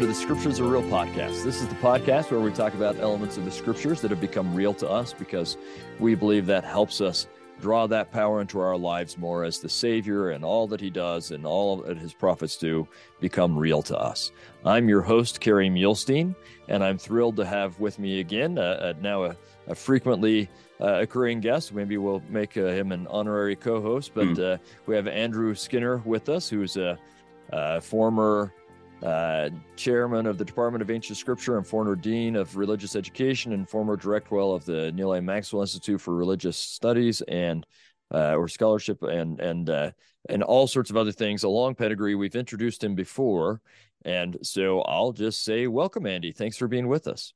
welcome to the Scriptures Are Real podcast. This is the podcast where we talk about elements of the Scriptures that have become real to us because we believe that helps us draw that power into our lives more as the Savior and all that He does and all that His prophets do become real to us. I'm your host, Kerry Muhlestein, and I'm thrilled to have with me again uh, uh, now a, a frequently uh, occurring guest. Maybe we'll make uh, him an honorary co host, but mm. we have Andrew Skinner with us, who's a, a former uh, chairman of the Department of Ancient Scripture and former dean of religious education and former director of the Neal A. Maxwell Institute for Religious Studies and uh, or scholarship and and uh, and all sorts of other things. A long pedigree. We've introduced him before, and so I'll just say welcome, Andy. Thanks for being with us.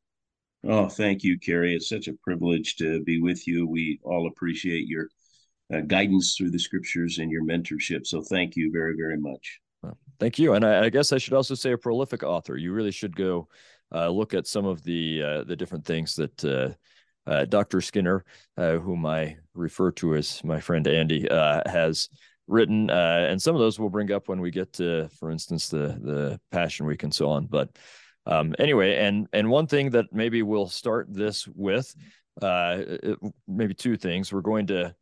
Oh, thank you, Kerry. It's such a privilege to be with you. We all appreciate your uh, guidance through the scriptures and your mentorship. So thank you very, very much. Thank you. And I, I, guess I should also say a prolific author. You really should go uh, look at some of the uh, the different things that uh, uh Dr. Skinner, uh, whom I refer to as my friend Andy, uh, has written, and some of those we'll bring up when we get to, for instance, the the Passion Week and so on. But um, anyway, and and one thing that maybe we'll start this with, maybe two things. We're going to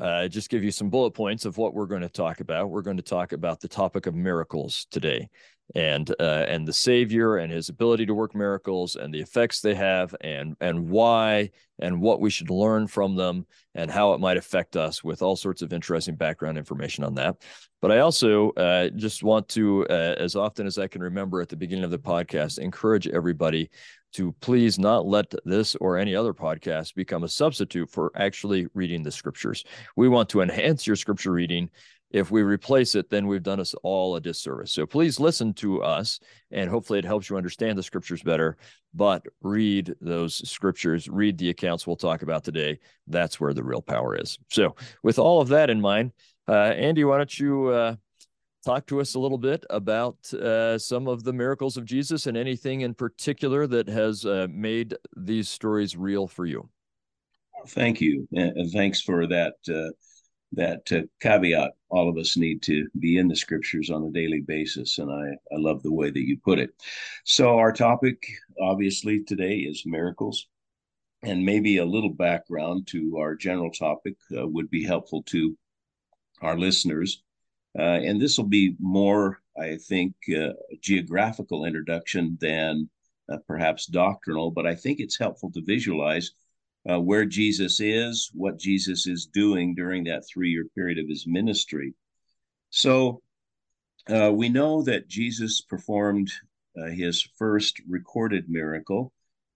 uh, just give you some bullet points of what we're going to talk about. We're going to talk about the topic of miracles today, and uh, and the Savior and His ability to work miracles and the effects they have, and and why and what we should learn from them, and how it might affect us, with all sorts of interesting background information on that. But I also uh, just want to, uh, as often as I can remember at the beginning of the podcast, encourage everybody to please not let this or any other podcast become a substitute for actually reading the scriptures. We want to enhance your scripture reading. If we replace it, then we've done us all a disservice. So please listen to us, and hopefully it helps you understand the scriptures better. But read those scriptures, read the accounts we'll talk about today. That's where the real power is. So, with all of that in mind, uh, Andy, why don't you uh, talk to us a little bit about uh, some of the miracles of Jesus and anything in particular that has uh, made these stories real for you. Thank you, and thanks for that uh, that uh, caveat. All of us need to be in the scriptures on a daily basis, and I I love the way that you put it. So our topic, obviously, today is miracles. And maybe a little background to our general topic uh, would be helpful to our listeners. Uh, and this will be more, I think, uh, geographical introduction than uh, perhaps doctrinal, but I think it's helpful to visualize uh, where Jesus is, what Jesus is doing during that three year period of his ministry. So uh, we know that Jesus performed uh, his first recorded miracle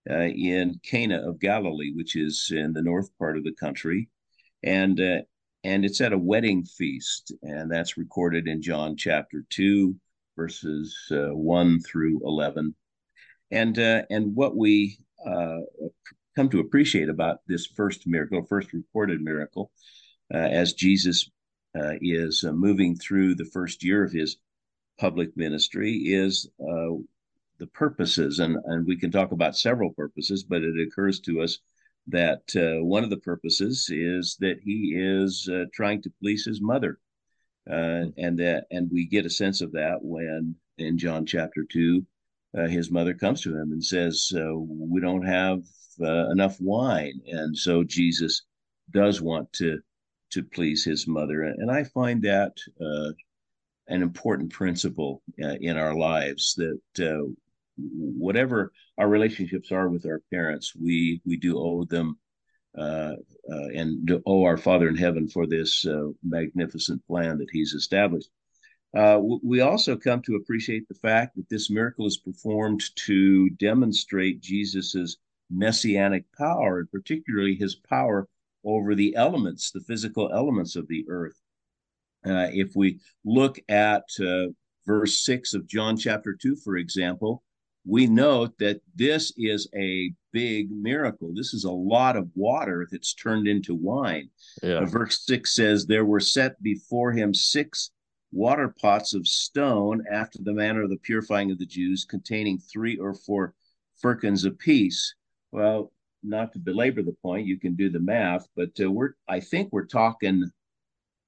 in Cana of Galilee, which is in the north part of the country. And and it's at a wedding feast, and that's recorded in John chapter two, verses uh, one through eleven. And uh, and what we uh, come to appreciate about this first miracle, first recorded miracle, uh, as Jesus uh, is uh, moving through the first year of his public ministry, is the purposes, and and we can talk about several purposes, but it occurs to us that uh, one of the purposes is that he is uh, trying to please his mother, uh, and that and we get a sense of that when in John chapter two, uh, his mother comes to him and says, uh, "We don't have uh, enough wine," and so Jesus does want to to please his mother, and I find that an important principle in our lives that whatever our relationships are with our parents, we we do owe them uh, uh, and owe our Father in heaven for this uh, magnificent plan that He's established. Uh, we also come to appreciate the fact that this miracle is performed to demonstrate Jesus's messianic power, and particularly His power over the elements, the physical elements of the earth. Uh, if we look at uh, verse 6 of John chapter 2, for example, we note that this is a big miracle. This is a lot of water that's turned into wine. Yeah. Verse 6 says, There were set before him six water pots of stone after the manner of the purifying of the Jews, containing three or four firkins apiece. Well, not to belabor the point, you can do the math, but uh, we're I think we're talking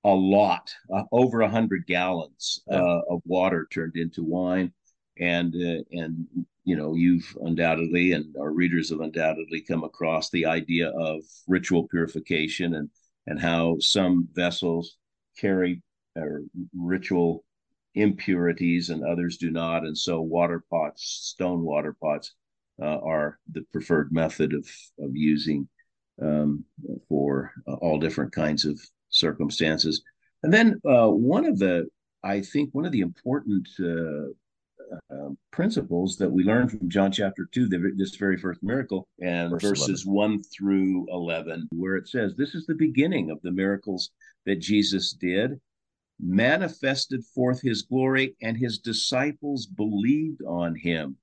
a lot, uh, over a hundred gallons uh, of water turned into wine. And uh, and you know you've undoubtedly and our readers have undoubtedly come across the idea of ritual purification and and how some vessels carry uh, ritual impurities and others do not. And so water pots stone water pots uh, are the preferred method of of using um, for uh, all different kinds of circumstances. And then uh, one of the i think one of the important uh, uh, principles that we learn from John chapter 2, the, this very first miracle, and Verse verses 11. 1 through 11, where it says, This is the beginning of the miracles that Jesus did, manifested forth his glory, and his disciples believed on him.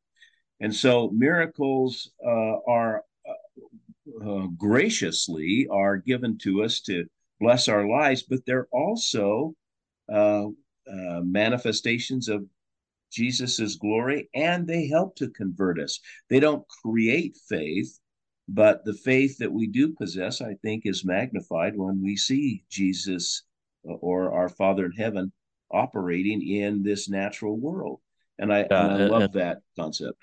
And so miracles uh, are uh, uh graciously are given to us to bless our lives, but they're also uh, uh, manifestations of Jesus's glory and they help to convert us. They don't create faith, but the faith that we do possess, I think, is magnified when we see Jesus uh, or our Father in heaven operating in this natural world. And I, uh, and I love uh, that concept.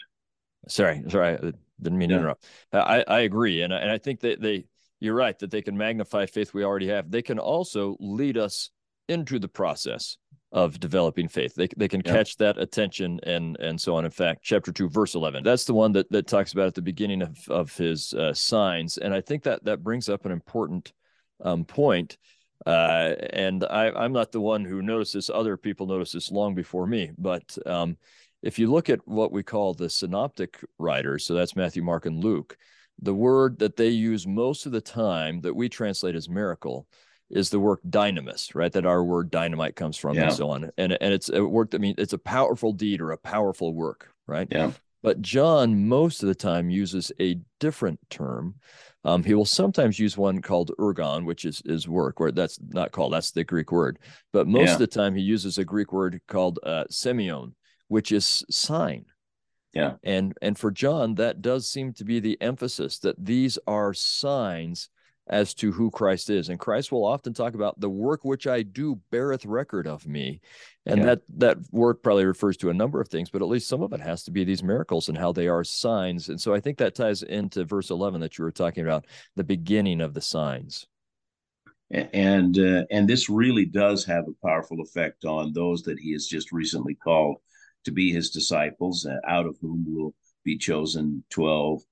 Sorry, sorry, I didn't mean to interrupt. I, I agree, and I, and I think that they, you're right that they can magnify faith we already have. They can also lead us into the process of developing faith. They they can yeah. catch that attention and and so on. In fact, chapter two, verse eleven, that's the one that that talks about at the beginning of of his uh, signs, and I think that that brings up an important um, point. Uh, and I, I'm not the one who noticed this. Other people noticed this long before me. But um, if you look at what we call the synoptic writers, so that's Matthew, Mark, and Luke, the word that they use most of the time that we translate as miracle is the work dynamis, right? That our word dynamite comes from yeah. and so on. And and it's a work that mean, it's a powerful deed or a powerful work, right? Yeah. But John most of the time uses a different term. Um, he will sometimes use one called ergon, which is is work, or that's not called, that's the Greek word. But most yeah. of the time he uses a Greek word called uh, semeion, which is sign. Yeah. And and for John, that does seem to be the emphasis that these are signs as to who Christ is. And Christ will often talk about the work which I do beareth record of me. And yeah. that that work probably refers to a number of things, but at least some of it has to be these miracles and how they are signs. And so I think that ties into verse 11 that you were talking about, the beginning of the signs. And uh, and this really does have a powerful effect on those that he has just recently called to be his disciples, uh, out of whom will be chosen 12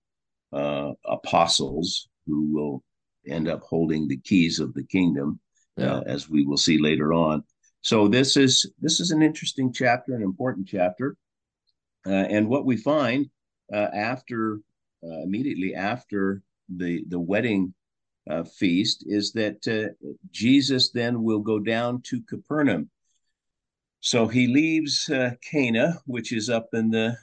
uh, apostles who will end up holding the keys of the kingdom, yeah. uh, as we will see later on. So this is this is an interesting chapter, an important chapter, uh, and what we find uh, after uh, immediately after the the wedding uh, feast is that uh, Jesus then will go down to Capernaum. So he leaves Cana, which is up in the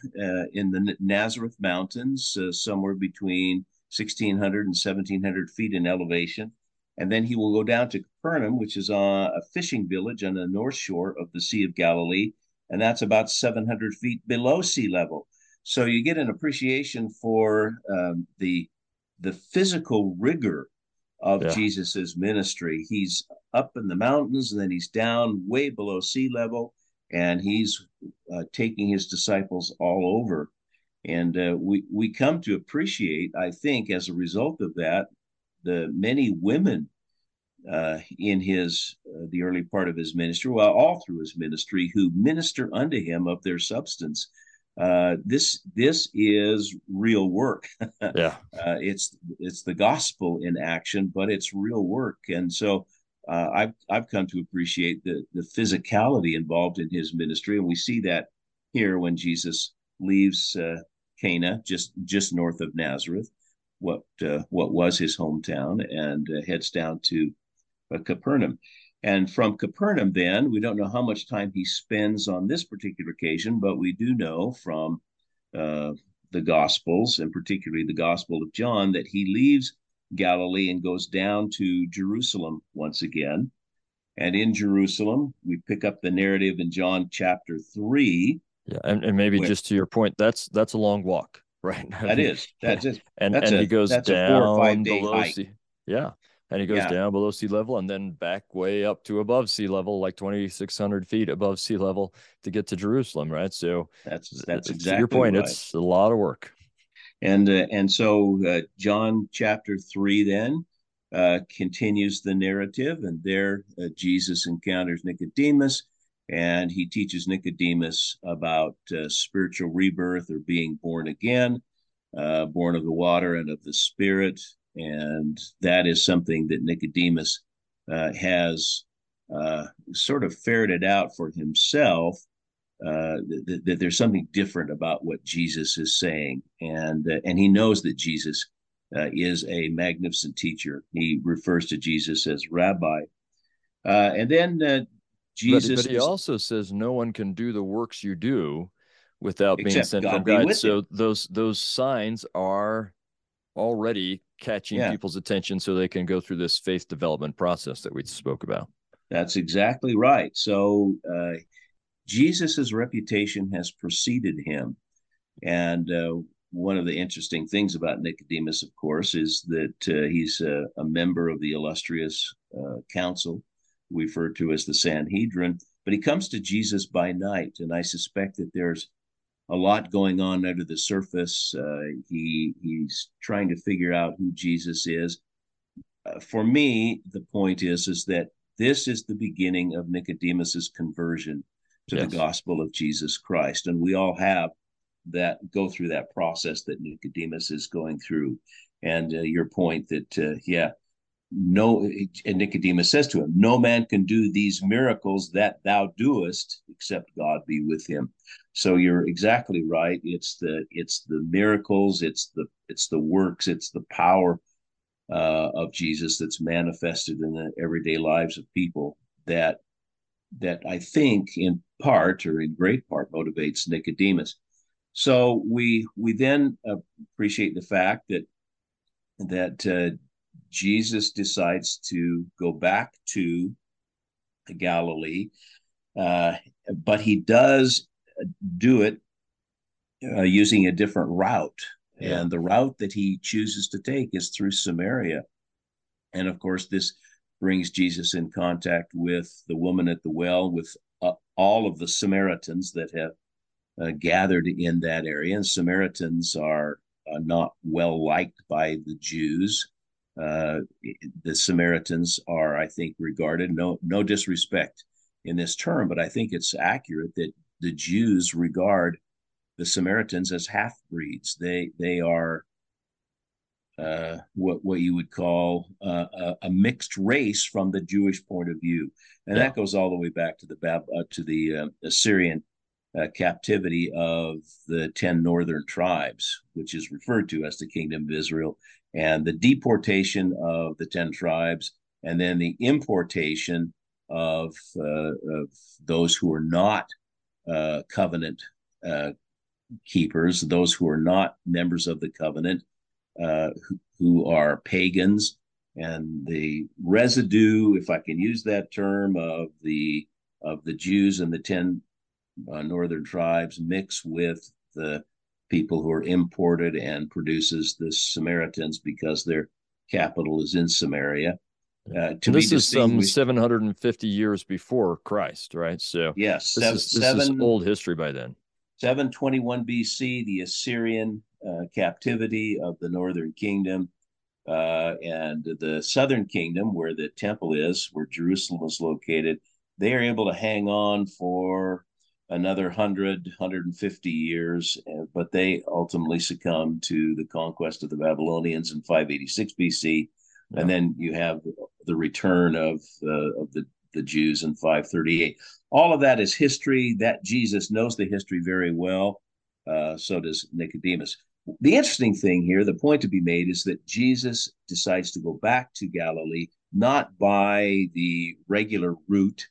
in the Nazareth Mountains, somewhere between 1,600 and 1,700 feet in elevation. And then he will go down to Capernaum, which is a fishing village on the north shore of the Sea of Galilee. And that's about 700 feet below sea level. So you get an appreciation for um, the, the physical rigor of yeah. Jesus's ministry. He's up in the mountains and then he's down way below sea level and he's uh, taking his disciples all over and uh, we we come to appreciate, I think, as a result of that, the many women uh, in his uh, the early part of his ministry, well, all through his ministry, who minister unto him of their substance. Uh, this this is real work. yeah, uh, it's it's the gospel in action, but it's real work, and so. Uh, I've I've come to appreciate the the physicality involved in his ministry, and we see that here when Jesus leaves uh, Cana, just just north of Nazareth, what uh, what was his hometown, and uh, heads down to uh, Capernaum. And from Capernaum, then we don't know how much time he spends on this particular occasion, but we do know from uh, the Gospels, and particularly the Gospel of John, that he leaves Galilee and goes down to Jerusalem once again. And in Jerusalem, we pick up the narrative in John chapter 3, yeah, and, and maybe when, just to your point, that's that's a long walk, right? That is. That's it. And and a, he goes down below sea. Yeah. and he goes Yeah. down below sea level and then back way up to above sea level, like 2,600 feet above sea level to get to Jerusalem, right? So That's that's exactly your point. right. It's a lot of work. And uh, and so uh, John chapter three then uh, continues the narrative, and there uh, Jesus encounters Nicodemus, and he teaches Nicodemus about uh, spiritual rebirth or being born again, uh, born of the water and of the Spirit, and that is something that Nicodemus uh, has uh, sort of ferreted out for himself uh, that, that, there's something different about what Jesus is saying, and uh, and he knows that Jesus uh, is a magnificent teacher. He refers to Jesus as Rabbi, uh, and then Jesus. But, but he also says, "No one can do the works you do without being sent God from God." So those those signs are already catching yeah. people's attention, so they can go through this faith development process that we spoke about. That's exactly right. So uh, Jesus's reputation has preceded him. And uh, one of the interesting things about Nicodemus, of course, is that uh, he's a, a, member of the illustrious uh, council, referred to as the Sanhedrin. But he comes to Jesus by night, and I suspect that there's a lot going on under the surface. Uh, he he's trying to figure out who Jesus is. Uh, for me, the point is is that this is the beginning of Nicodemus's conversion to yes. the gospel of Jesus Christ. And we all have that go through that process that Nicodemus is going through. And uh, your point that, uh, yeah, no, and Nicodemus says to him, No man can do these miracles that thou doest except God be with him. So you're exactly right. It's the it's the miracles, it's the it's the works, it's the power uh, of Jesus that's manifested in the everyday lives of people that that I think in part or in great part motivates Nicodemus. So we we then appreciate the fact that that uh, Jesus decides to go back to Galilee, uh, but he does do it uh, using a different route. Yeah. And the route that he chooses to take is through Samaria. And of course, this brings Jesus in contact with the woman at the well, with uh, all of the Samaritans that have uh, gathered in that area. And Samaritans are uh, not well liked by the Jews. Uh, the Samaritans are, I think, regarded no no disrespect in this term, but I think it's accurate that the Jews regard the Samaritans as half breeds. They they are uh, what what you would call uh, a, a, mixed race from the Jewish point of view, and yeah. that goes all the way back to the Bab- uh, to the uh, Assyrian uh, captivity of the ten northern tribes, which is referred to as the Kingdom of Israel, and the deportation of the ten tribes, and then the importation of, uh, of those who are not covenant keepers, those who are not members of the covenant uh, who, who, are pagans, and the residue, if I can use that term, of the of the Jews and the ten uh, northern tribes mix with the people who are imported and produces the Samaritans because their capital is in Samaria. Uh, to this is some 750 years before Christ, right? So yes, this, seven, is, this seven, is old history by then. 721 BC, the Assyrian uh, captivity of the northern kingdom uh, and the southern kingdom, where the temple is, where Jerusalem is located, they are able to hang on for another 100, 150 years, uh, but they ultimately succumb to the conquest of the Babylonians in 586 BC. Yeah. And then you have the return of, uh, of the the Jews in 538. All of that is history. That Jesus knows the history very well. Uh, so does Nicodemus. The interesting thing here, the point to be made, is that Jesus decides to go back to Galilee not by the regular route,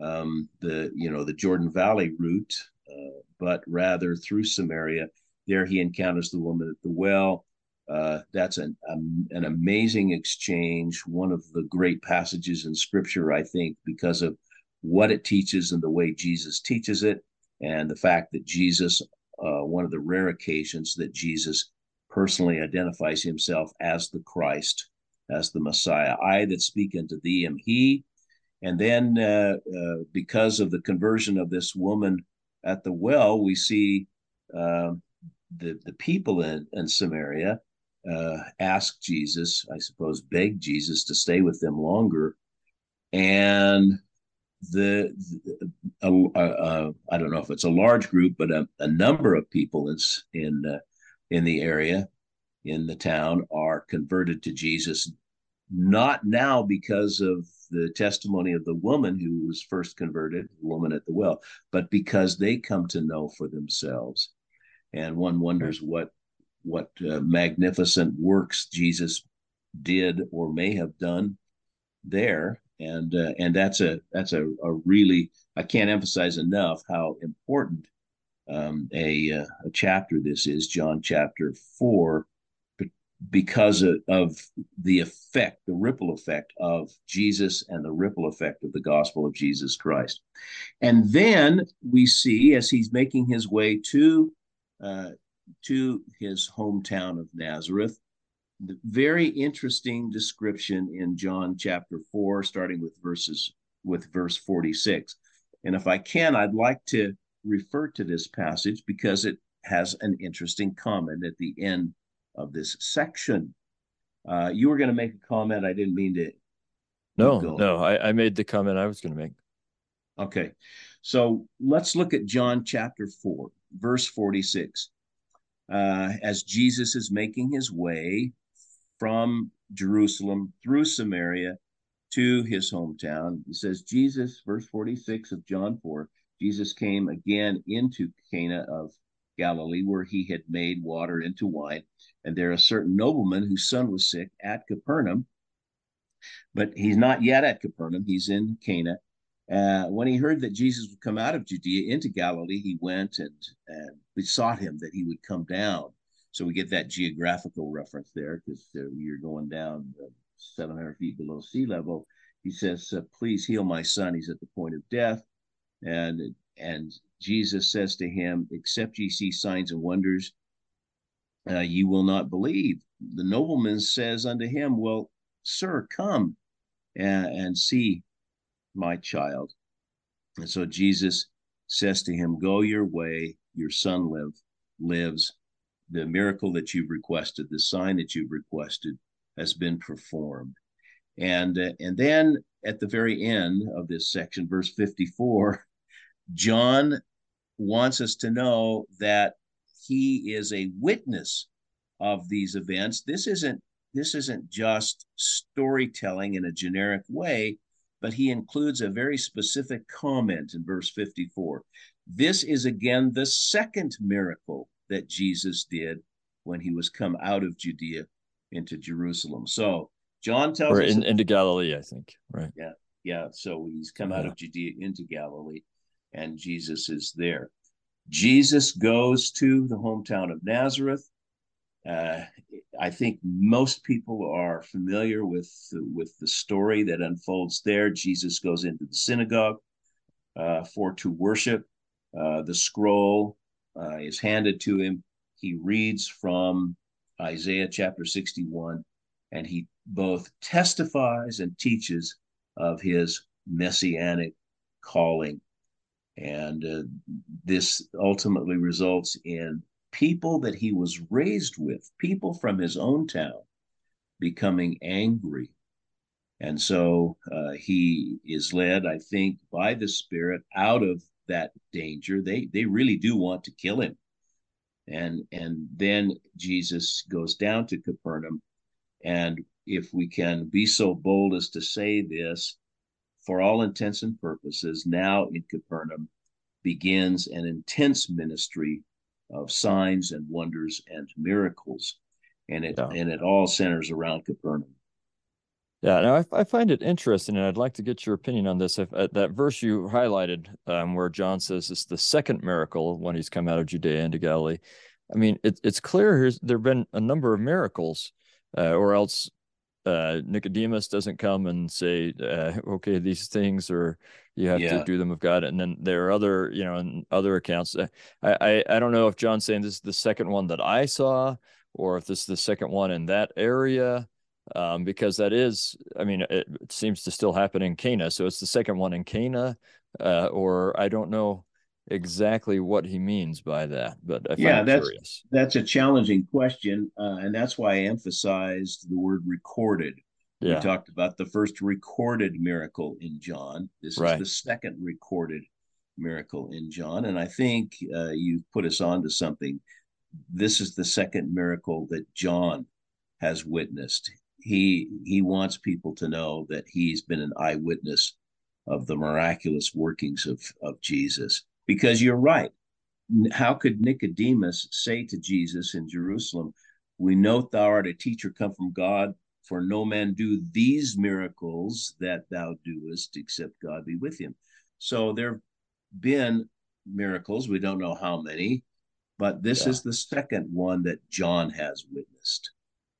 um, the you know the Jordan Valley route, uh, but rather through Samaria. There he encounters the woman at the well. Uh, that's an, um, an amazing exchange, one of the great passages in scripture, I think, because of what it teaches and the way Jesus teaches it, and the fact that Jesus, uh, one of the rare occasions that Jesus personally identifies himself as the Christ, as the Messiah. I that speak unto thee am he. And then, uh, uh, because of the conversion of this woman at the well, we see uh, the the people in, in Samaria uh, ask Jesus, I suppose, beg Jesus to stay with them longer, and the, the I don't know if it's a large group, but a, a number of people in in uh, in the area, in the town, are converted to Jesus. Not now because of the testimony of the woman who was first converted, the woman at the well, but because they come to know for themselves. And one wonders what what uh, magnificent works Jesus did or may have done there. And uh, and that's a that's a, a really I can't emphasize enough how important um, a uh, a chapter this is. John chapter four because of, of, the effect the ripple effect of Jesus and the ripple effect of the gospel of Jesus Christ and then we see as he's making his way to uh, to his hometown of Nazareth the very interesting description in John chapter 4, starting with verses with verse 46. And if I can, I'd like to refer to this passage because it has an interesting comment at the end of this section. Uh, you were going to make a comment. I didn't mean to. No, no, I, I made the comment I was going to make. Okay. So let's look at John chapter 4, verse 46. Uh, as Jesus is making his way from Jerusalem through Samaria to his hometown. It says, Jesus, verse 46 of John 4, Jesus came again into Cana of Galilee, where he had made water into wine. And there a certain nobleman whose son was sick at Capernaum, but he's not yet at Capernaum, he's in Cana. Uh, when he heard that Jesus would come out of Judea into Galilee, he went and, and besought him that he would come down so we get that geographical reference there because uh, you're going down uh, 700 feet below sea level. He says, uh, "Please heal my son. He's at the point of death." And and Jesus says to him, "Except ye see signs and wonders, uh, you will not believe." The nobleman says unto him, "Well, sir, come and, and see my child." And so Jesus says to him, "Go your way. Your son live lives." the miracle that you've requested, the sign that you've requested has been performed. And, uh, and then at the very end of this section, verse 54, John wants us to know that he is a witness of these events. This isn't this isn't just storytelling in a generic way, but he includes a very specific comment in verse 54. This is again the second miracle that Jesus did when he was come out of Judea into Jerusalem. So John tells or us into Galilee, I think. Right. Yeah. Yeah. So he's come out of Judea into Galilee, and Jesus is there. Jesus goes to the hometown of Nazareth. Uh, I think most people are familiar with with the story that unfolds there. Jesus goes into the synagogue uh, for to worship. Uh, the scroll uh, is handed to him. He reads from Isaiah chapter 61, and he both testifies and teaches of his messianic calling. And uh, this ultimately results in people that he was raised with, people from his own town, becoming angry. And so uh, he is led, I think, by the Spirit out of that danger. They they really do want to kill him. And and then Jesus goes down to Capernaum. And if we can be so bold as to say this, for all intents and purposes, now in Capernaum begins an intense ministry of signs and wonders and miracles. And it yeah. and it all centers around Capernaum. Yeah, now I, I, find it interesting, and I'd like to get your opinion on this. If uh, that verse you highlighted, um, where John says it's the second miracle when he's come out of Judea into Galilee, I mean, it, it's clear there have been a number of miracles, uh, or else uh, Nicodemus doesn't come and say, uh, "Okay, these things are you have yeah. to do them of God." And then there are other, you know, in other accounts. Uh, I, I I don't know if John's saying this is the second one that I saw, or if this is the second one in that area um, because that is, I mean, it, it, seems to still happen in Cana. So it's the second one in Cana, uh, or I don't know exactly what he means by that, but I yeah, that's curious. that's a challenging question, uh, and that's why I emphasized the word recorded. Yeah. We talked about the first recorded miracle in John. This right. is the second recorded miracle in John, and I think uh, you put us on to something. This is the second miracle that John has witnessed. He he wants people to know that he's been an eyewitness of the miraculous workings of of Jesus because you're right. How could Nicodemus say to Jesus in Jerusalem, We know thou art a teacher come from God, for no man do these miracles that thou doest, except God be with him. So there have been miracles, we don't know how many, but this yeah. is the second one that John has witnessed.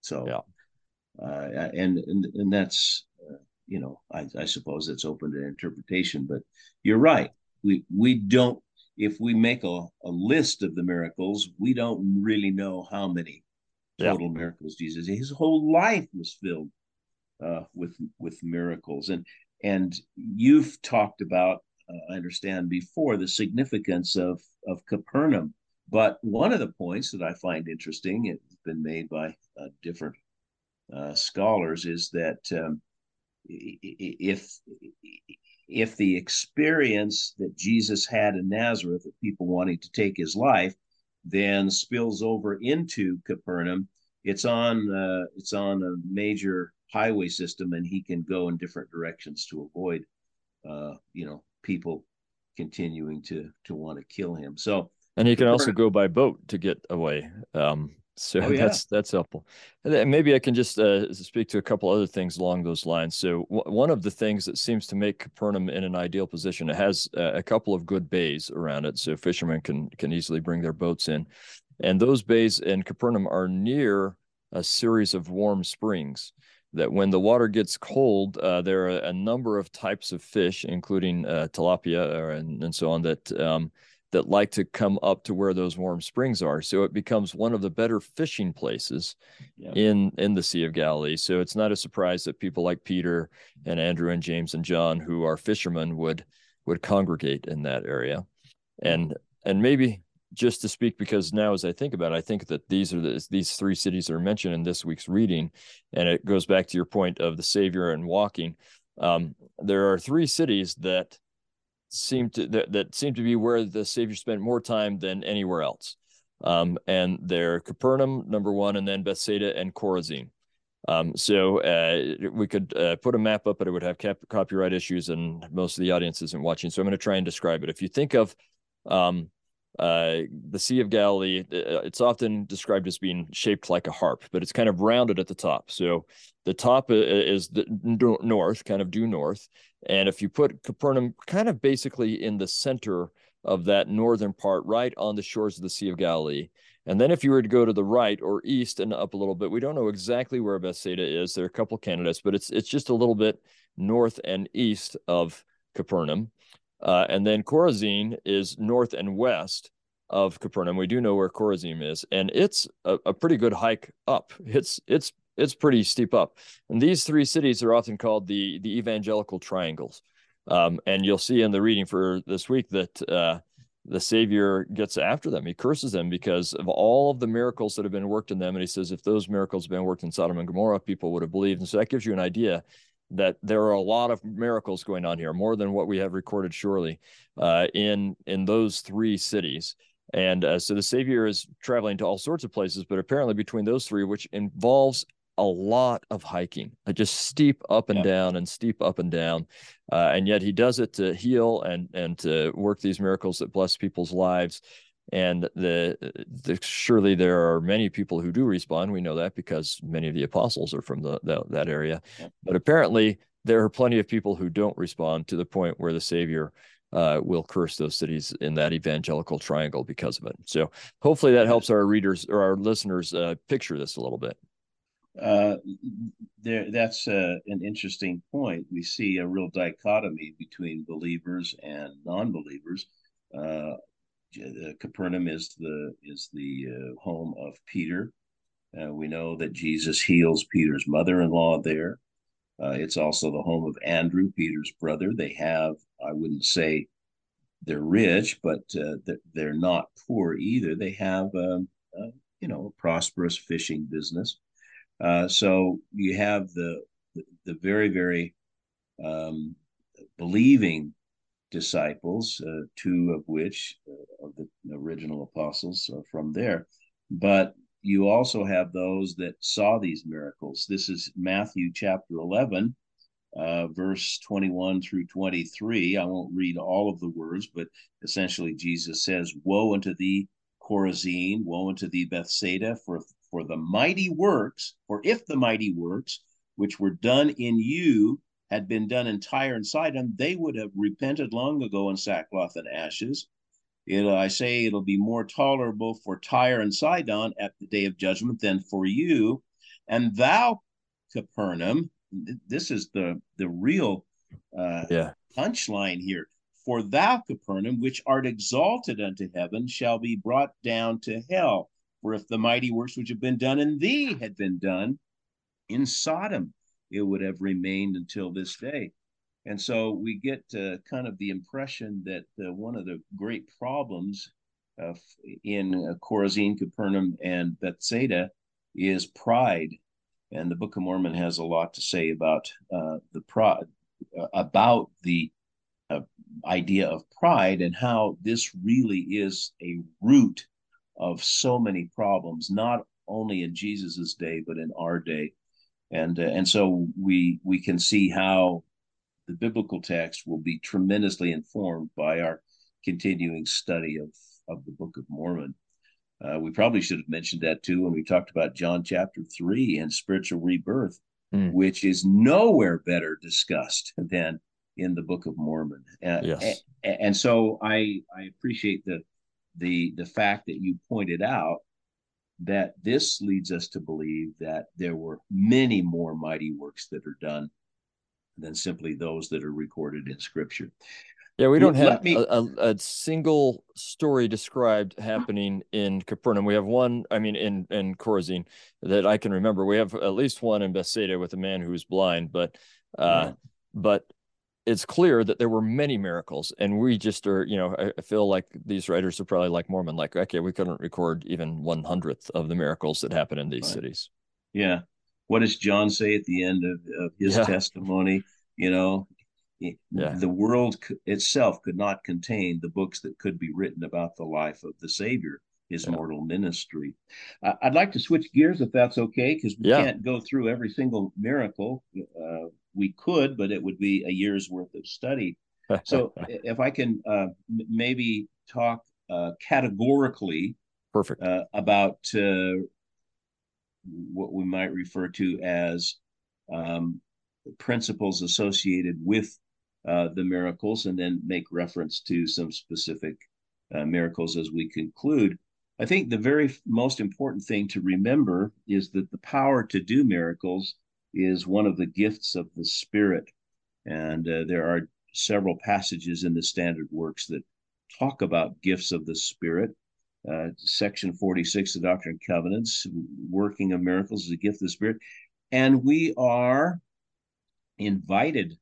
So, yeah. uh, and, and and that's uh, you know, I, I suppose it's open to interpretation, but you're right we we don't if we make a, a list of the miracles, we don't really know how many total yeah. miracles Jesus. His whole life was filled uh, with with miracles, and and you've talked about, uh, I understand before, the significance of of Capernaum. But one of the points that I find interesting, it's been made by uh, different uh, scholars, is that um, if if the experience that Jesus had in Nazareth of people wanting to take his life then spills over into Capernaum, it's on uh, it's on a major highway system, and he can go in different directions to avoid, uh, you know, people continuing to to want to kill him. So, and he can Capernaum, also go by boat to get away. Um, so oh, yeah. that's that's helpful. And maybe I can just uh, speak to a couple other things along those lines. So w- one of the things that seems to make Capernaum in an ideal position, it has uh, a couple of good bays around it, so fishermen can can easily bring their boats in, and those bays in Capernaum are near a series of warm springs. That when the water gets cold, uh, there are a number of types of fish, including uh, tilapia and, and so on, that um, that like to come up to where those warm springs are. So it becomes one of the better fishing places yeah. in in the Sea of Galilee. So it's not a surprise that people like Peter and Andrew and James and John, who are fishermen, would would congregate in that area. And and maybe just to speak because now as I think about it, I think that these are the, these three cities are mentioned in this week's reading, and it goes back to your point of the Savior and walking. Um, there are three cities that seem to that, that seem to be where the Savior spent more time than anywhere else. Um, and they're Capernaum, number one, and then Bethsaida and Chorazin. Um, so uh, we could uh, put a map up, but it would have cap- copyright issues, and most of the audience isn't watching. So I'm going to try and describe it. If you think of um, uh, the Sea of Galilee, uh, it's often described as being shaped like a harp, but it's kind of rounded at the top. So the top is the north, kind of due north, and if you put Capernaum kind of basically in the center of that northern part, right on the shores of the Sea of Galilee. And then if you were to go to the right or east and up a little bit, we don't know exactly where Bethsaida is. There are a couple candidates, but it's it's just a little bit north and east of Capernaum. Uh, and then Chorazin is north and west of Capernaum. We do know where Chorazin is, and it's a, a pretty good hike up. It's it's it's pretty steep up. And these three cities are often called the the evangelical triangles. Um, and you'll see in the reading for this week that uh, the Savior gets after them. He curses them because of all of the miracles that have been worked in them. And he says, if those miracles had been worked in Sodom and Gomorrah, people would have believed. And so that gives you an idea that there are a lot of miracles going on here, more than what we have recorded, surely, uh, in in those three cities. And uh, so the Savior is traveling to all sorts of places, but apparently between those three, which involves a lot of hiking, just steep up and yeah. down and steep up and down. Uh, and yet he does it to heal and and to work these miracles that bless people's lives. And the, the surely there are many people who do respond. We know that because many of the apostles are from the, the that area. But apparently there are plenty of people who don't respond to the point where the Savior uh, will curse those cities in that evangelical triangle because of it. So hopefully that helps our readers or our listeners uh, picture this a little bit uh, there that's uh, an interesting point. We see a real dichotomy between believers and non-believers. Uh, Capernaum is the is the uh, home of Peter Uh, we know that Jesus heals Peter's mother in law there. Uh, it's also the home of Andrew, Peter's brother. They have, I wouldn't say they're rich, but uh, they're not poor either. They have, um, uh, you know, a prosperous fishing business. Uh, so you have the, the, the very, very um, believing disciples, uh, two of which uh, of the original apostles are from there. But you also have those that saw these miracles. This is Matthew chapter 11, uh, verse 21 through 23. I won't read all of the words, but essentially Jesus says, Woe unto thee, Chorazin, woe unto thee, Bethsaida, for, for the mighty works, for if the mighty works which were done in you had been done in Tyre and Sidon, they would have repented long ago in sackcloth and ashes. It'll, I say it'll be more tolerable for Tyre and Sidon at the day of judgment than for you. And thou, Capernaum, this is the the real uh, yeah. punchline here. For thou, Capernaum, which art exalted unto heaven, shall be brought down to hell. For if the mighty works which have been done in thee had been done in Sodom, it would have remained until this day. And so we get uh, kind of the impression that uh, one of the great problems uh, in Chorazin, Capernaum, and Bethsaida is pride. And the Book of Mormon has a lot to say about uh, the pride, uh, about the uh, idea of pride and how this really is a root of so many problems, not only in Jesus's day, but in our day and uh, and so we we can see how the biblical text will be tremendously informed by our continuing study of of the Book of Mormon. Uh, we probably should have mentioned that too when we talked about John chapter three and spiritual rebirth, mm. which is nowhere better discussed than in the Book of Mormon. Uh, yes. and, and so I I appreciate the the the fact that you pointed out that this leads us to believe that there were many more mighty works that are done than simply those that are recorded in scripture. Yeah, we don't have me... a, a, a, single story described happening in Capernaum. We have one, I mean, in in Chorazin that I can remember. We have at least one in Bethsaida with a man who was blind, but uh, yeah. but it's clear that there were many miracles and we just are you know I, I, feel like these writers are probably like mormon like okay we couldn't record even one hundredth of the miracles that happen in these right. cities yeah what does john say at the end of, of his yeah. testimony you know yeah. the world itself could not contain the books that could be written about the life of the savior his yeah. mortal ministry. Uh, I'd like to switch gears if that's okay, because we can't go through every single miracle. Uh, we could, but it would be a year's worth of study. So if I can uh, maybe talk uh, categorically, perfect uh, about uh, what we might refer to as um, principles associated with uh, the miracles, and then make reference to some specific uh, miracles as we conclude. I think the very most important thing to remember is that the power to do miracles is one of the gifts of the Spirit. And uh, there are several passages in the standard works that talk about gifts of the Spirit. Uh, section 46 of Doctrine and Covenants, working of miracles is a gift of the Spirit. And we are invited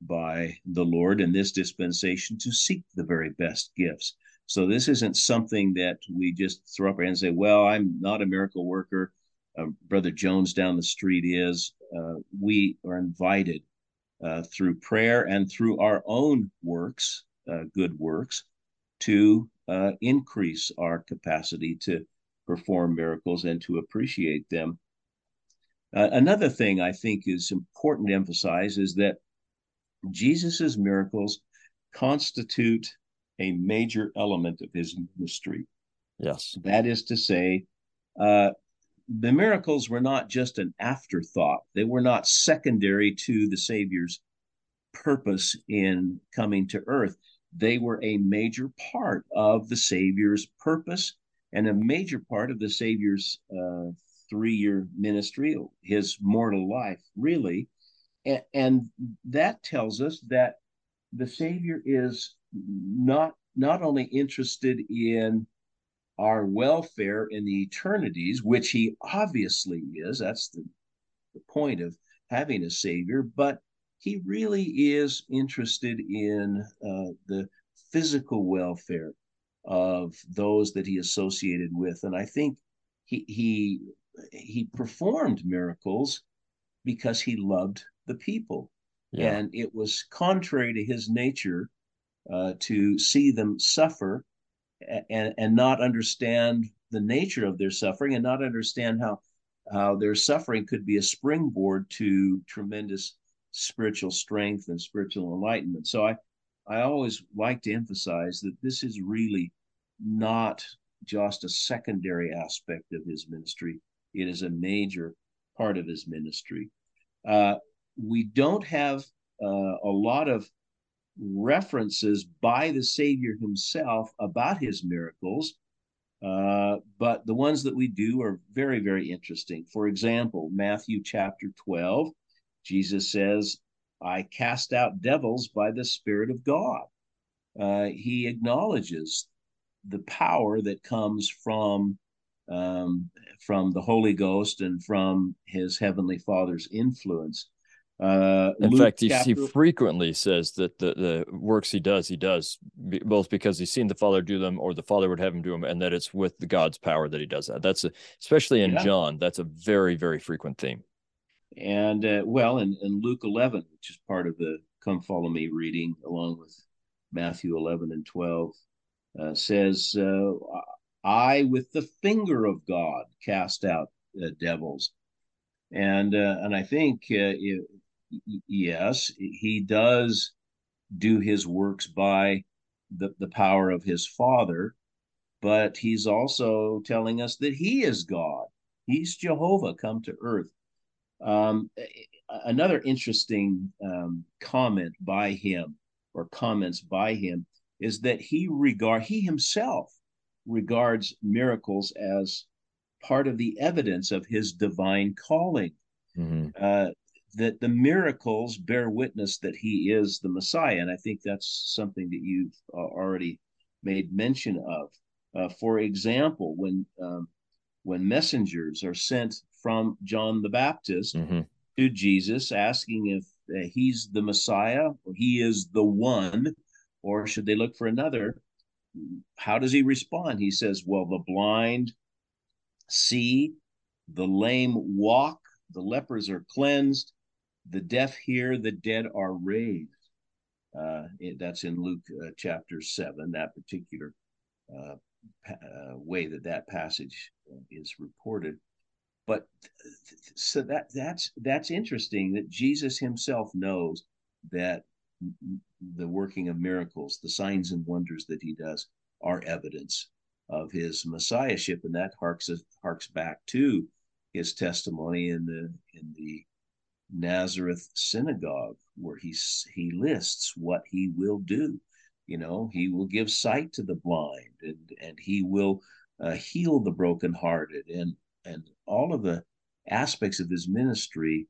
by the Lord in this dispensation to seek the very best gifts. So this isn't something that we just throw up our hands and say, well, I'm not a miracle worker uh, Brother Jones down the street is, uh, we are invited uh, through prayer and through our own works, uh, good works, to uh, increase our capacity to perform miracles and to appreciate them. Uh, another thing I think is important to emphasize is that Jesus's miracles constitute a major element of his ministry. Yes. That is to say, uh, the miracles were not just an afterthought, they were not secondary to the Savior's purpose in coming to earth. They were a major part of the Savior's purpose and a major part of the Savior's uh, three year ministry, his mortal life, really. And, and that tells us that the Savior is not not only interested in our welfare in the eternities, which he obviously is. That's the, the point of having a savior, but he really is interested in uh, the physical welfare of those that he associated with. And I think he he he performed miracles because he loved the people. Yeah. And it was contrary to his nature uh, to see them suffer and, and not understand the nature of their suffering and not understand how how their suffering could be a springboard to tremendous spiritual strength and spiritual enlightenment. So I I always like to emphasize that this is really not just a secondary aspect of his ministry. It is a major part of his ministry. Uh, we don't have uh, a lot of references by the Savior himself about his miracles, uh, but the ones that we do are very, very interesting. For example, Matthew chapter 12, Jesus says, I cast out devils by the Spirit of God. Uh, he acknowledges the power that comes from um, from the Holy Ghost and from his heavenly Father's influence. Uh, in Luke fact, he, chapter... he frequently says that the, the works he does, he does both because he's seen the Father do them, or the Father would have him do them, and that it's with the God's power that he does that. That's a, especially in yeah. John. That's a very very frequent theme. And uh, well, in, in Luke 11, which is part of the "Come Follow Me" reading, along with Matthew 11 and 12, uh, says, uh, "I with the finger of God cast out uh, devils." And uh, and I think uh, it, yes, he does do his works by the, the power of his Father, but he's also telling us that he is God. He's Jehovah come to earth. Um, another interesting um, comment by him or comments by him is that he regard he himself regards miracles as part of the evidence of his divine calling. Mm-hmm. Uh, that the miracles bear witness that he is the Messiah. And I think that's something that you've uh, already made mention of. Uh, for example, when um, when messengers are sent from John the Baptist mm-hmm. to Jesus, asking if uh, he's the Messiah or he is the one, or should they look for another? How does he respond? He says, "Well, the blind see, the lame walk, the lepers are cleansed, the deaf hear, the dead are raised. Uh, it, that's in Luke uh, chapter 7, that particular uh, uh way that that passage uh, is reported. But so that that's that's interesting that Jesus himself knows that the working of miracles, the signs and wonders that he does, are evidence of his messiahship, and that harks harks back to his testimony in the in the Nazareth synagogue, where he he lists what he will do. You know, he will give sight to the blind, and and he will uh, heal the brokenhearted, and and all of the aspects of his ministry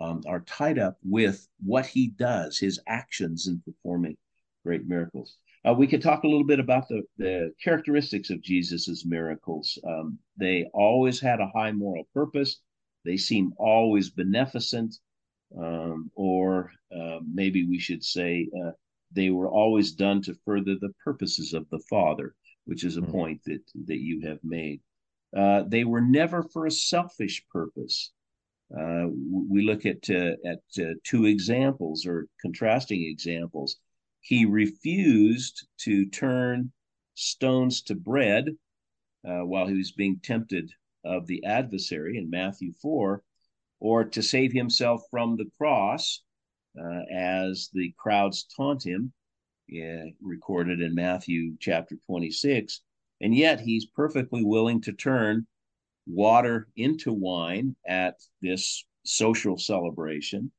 um, are tied up with what he does, his actions in performing great miracles. Uh, we could talk a little bit about the, the characteristics of Jesus's miracles. Um, they always had a high moral purpose. They seem always beneficent, um, or uh, maybe we should say uh, they were always done to further the purposes of the Father, which is a mm-hmm. point that that you have made. Uh, they were never for a selfish purpose. Uh, we look at uh, at uh, two examples or contrasting examples. He refused to turn stones to bread while he was being tempted of the adversary in Matthew 4, or to save himself from the cross, uh, as the crowds taunt him, uh, recorded in Matthew chapter 26. And yet he's perfectly willing to turn water into wine at this social celebration,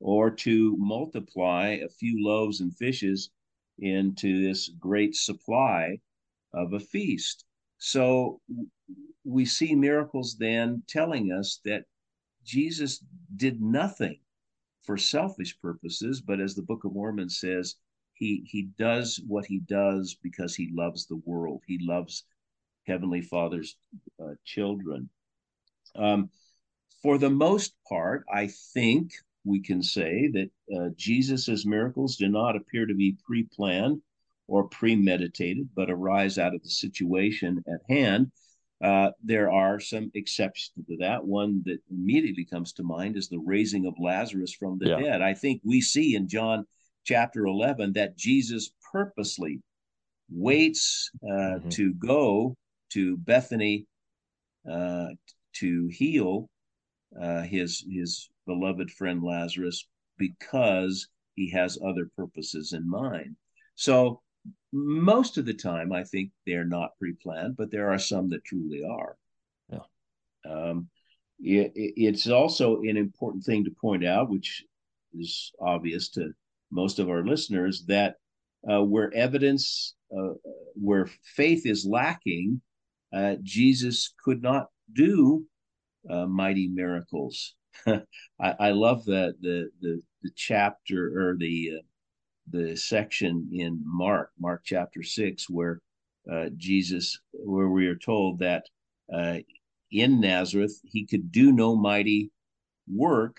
or to multiply a few loaves and fishes into this great supply of a feast. So we see miracles then telling us that Jesus did nothing for selfish purposes, but as the Book of Mormon says, he he does what he does because he loves the world. He loves Heavenly Father's uh, children. Um, for the most part, I think we can say that uh, Jesus's miracles do not appear to be pre-planned or premeditated, but arise out of the situation at hand. Uh, there are some exceptions to that. One that immediately comes to mind is the raising of Lazarus from the yeah. dead. I think we see in John chapter 11 that Jesus purposely waits uh, mm-hmm. to go to Bethany uh, to heal uh, his his beloved friend Lazarus because he has other purposes in mind. So most of the time, I think they're not pre-planned, but there are some that truly are. Yeah. Um, it, it's also an important thing to point out, which is obvious to most of our listeners, that uh, where evidence, uh, where faith is lacking, uh, Jesus could not do uh, mighty miracles. I, I, love that the the the chapter or the uh, the section in Mark, Mark chapter six, where uh, Jesus, where we are told that uh, in Nazareth he could do no mighty work.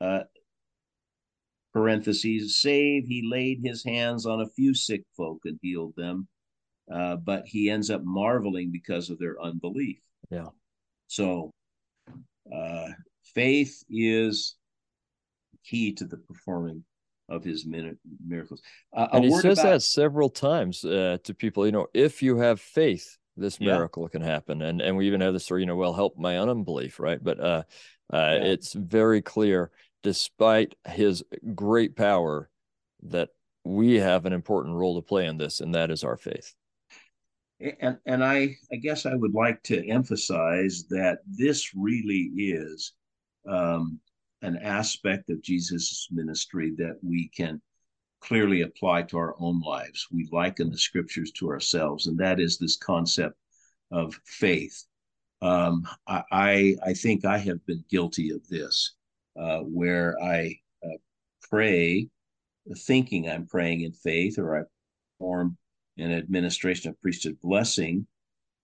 Uh, parentheses, save he laid his hands on a few sick folk and healed them, uh, but he ends up marveling because of their unbelief. Yeah. So, uh, faith is key to the performing of his miracles. Uh, and he says about... that several times uh, to people. You know, if you have faith, this miracle yeah. can happen. And and we even have the story. You know, well, help my unbelief, right? But uh, uh, yeah. it's very clear, despite his great power, that we have an important role to play in this, and that is our faith. And and I I guess I would like to emphasize that this really is um, an aspect of Jesus' ministry that we can clearly apply to our own lives. We liken the scriptures to ourselves, and that is this concept of faith. Um, I, I think I have been guilty of this, uh, where I uh, pray, thinking I'm praying in faith, or I form an administration of priesthood blessing,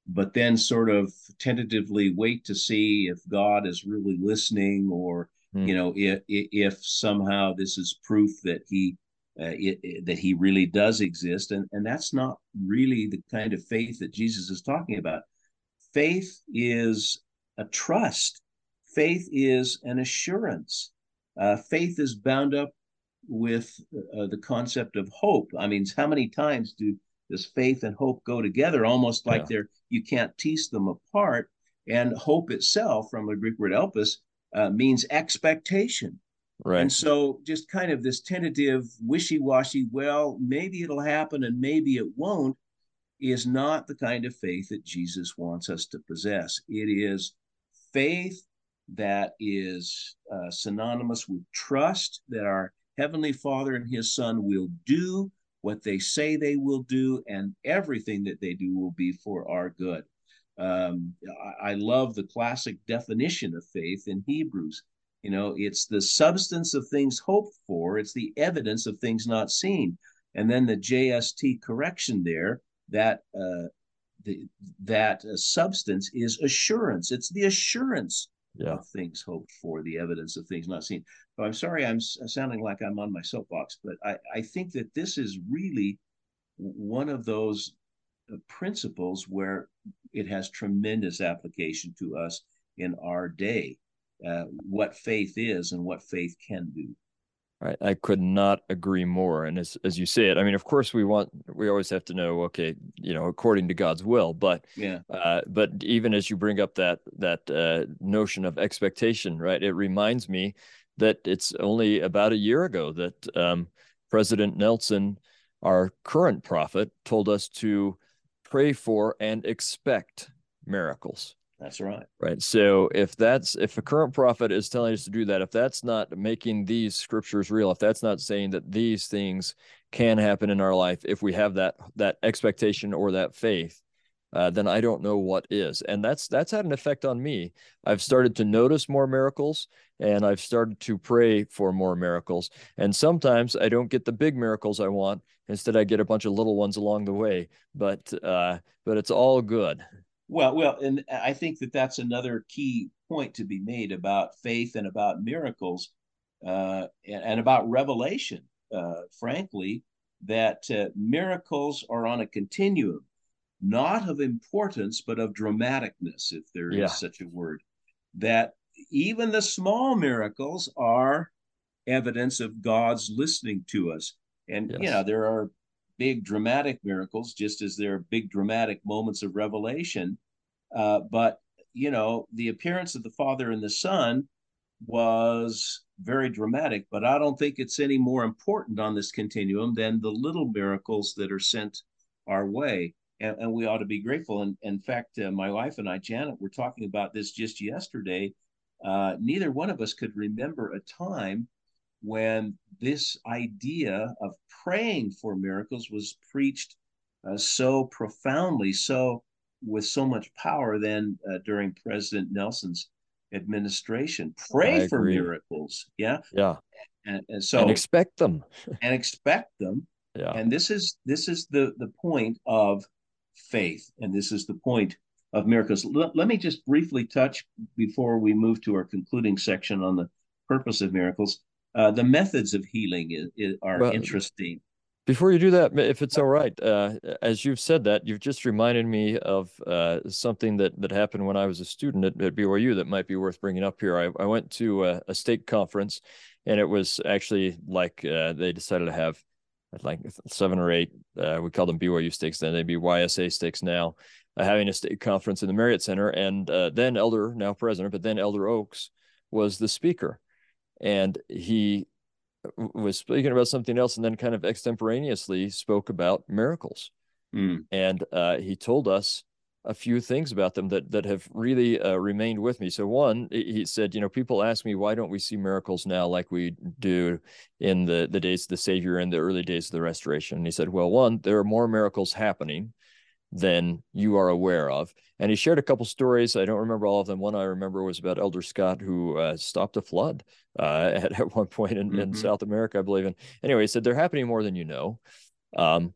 but then sort of tentatively wait to see if God is really listening or Mm. You know, if if somehow this is proof that he uh, it, it, that he really does exist, and and that's not really the kind of faith that Jesus is talking about. Faith is a trust. Faith is an assurance. Uh, faith is bound up with uh, the concept of hope. I mean, how many times do does faith and hope go together? Almost like yeah. they're you can't tease them apart. And hope itself, from the Greek word elpis, uh, means expectation. Right. And so just kind of this tentative, wishy-washy, well, maybe it'll happen and maybe it won't, is not the kind of faith that Jesus wants us to possess. It is faith that is uh, synonymous with trust that our Heavenly Father and His Son will do what they say they will do, and everything that they do will be for our good. Um, I, I love the classic definition of faith in Hebrews. You know, it's the substance of things hoped for, it's the evidence of things not seen. And then the JST correction there that uh, the, that uh, substance is assurance. It's the assurance yeah. of things hoped for, the evidence of things not seen. So I'm sorry, I'm sounding like I'm on my soapbox, but I, I think that this is really one of those principles where it has tremendous application to us in our day. Uh, what faith is and what faith can do. Right. I could not agree more. And as as you say it, I mean, of course we want we always have to know, okay, you know, according to God's will. But yeah. Uh, but even as you bring up that that uh, notion of expectation, right? It reminds me that it's only about a year ago that um, President Nelson, our current prophet, told us to pray for and expect miracles. That's right. Right. So if that's if a current prophet is telling us to do that, if that's not making these scriptures real, if that's not saying that these things can happen in our life, if we have that that expectation or that faith, uh, then I don't know what is. And that's that's had an effect on me. I've started to notice more miracles and I've started to pray for more miracles. And sometimes I don't get the big miracles I want. Instead, I get a bunch of little ones along the way. But uh, but it's all good. Well, well, and I think that that's another key point to be made about faith and about miracles uh, and, and, about revelation. Uh, frankly, that uh, miracles are on a continuum not of importance, but of dramaticness, if there yeah. is such a word. That even the small miracles are evidence of God's listening to us. And, yes. you know, there are big dramatic miracles, just as there are big dramatic moments of revelation. Uh, but, you know, the appearance of the Father and the Son was very dramatic, but I don't think it's any more important on this continuum than the little miracles that are sent our way and, and we ought to be grateful. And in fact, uh, my wife and I, Janet, were talking about this just yesterday. Uh, neither one of us could remember a time when this idea of praying for miracles was preached uh, so profoundly, so with so much power than uh, during President Nelson's administration. Pray for miracles, yeah, yeah, and, and so and expect them, and expect them. Yeah. And this is this is the the point of faith. And this is the point of miracles. L- let me just briefly touch before we move to our concluding section on the purpose of miracles. Uh, the methods of healing is, is, are well, interesting. Before you do that, if it's all right, uh, as you've said that, you've just reminded me of uh, something that, that happened when I was a student at, at BYU that might be worth bringing up here. I, I went to a, a, stake conference, and it was actually like uh, they decided to have like seven or eight. Uh, we call them BYU stakes then. They'd be YSA stakes now, uh, having a stake conference in the Marriott Center. And uh, then Elder, now president, but then Elder Oaks was the speaker. And he was speaking about something else and then kind of extemporaneously spoke about miracles. Mm. And uh, he told us a few things about them that that have really uh, remained with me. So one, he said, you know, people ask me why don't we see miracles now like we do in the the days of the Savior and the early days of the Restoration. And he said, well, one, there are more miracles happening than you are aware of. And he shared a couple stories. I don't remember all of them. One I remember was about Elder Scott who uh, stopped a flood uh, at, at one point in, mm-hmm. in South America, I believe. And anyway, he said they're happening more than you know. Um,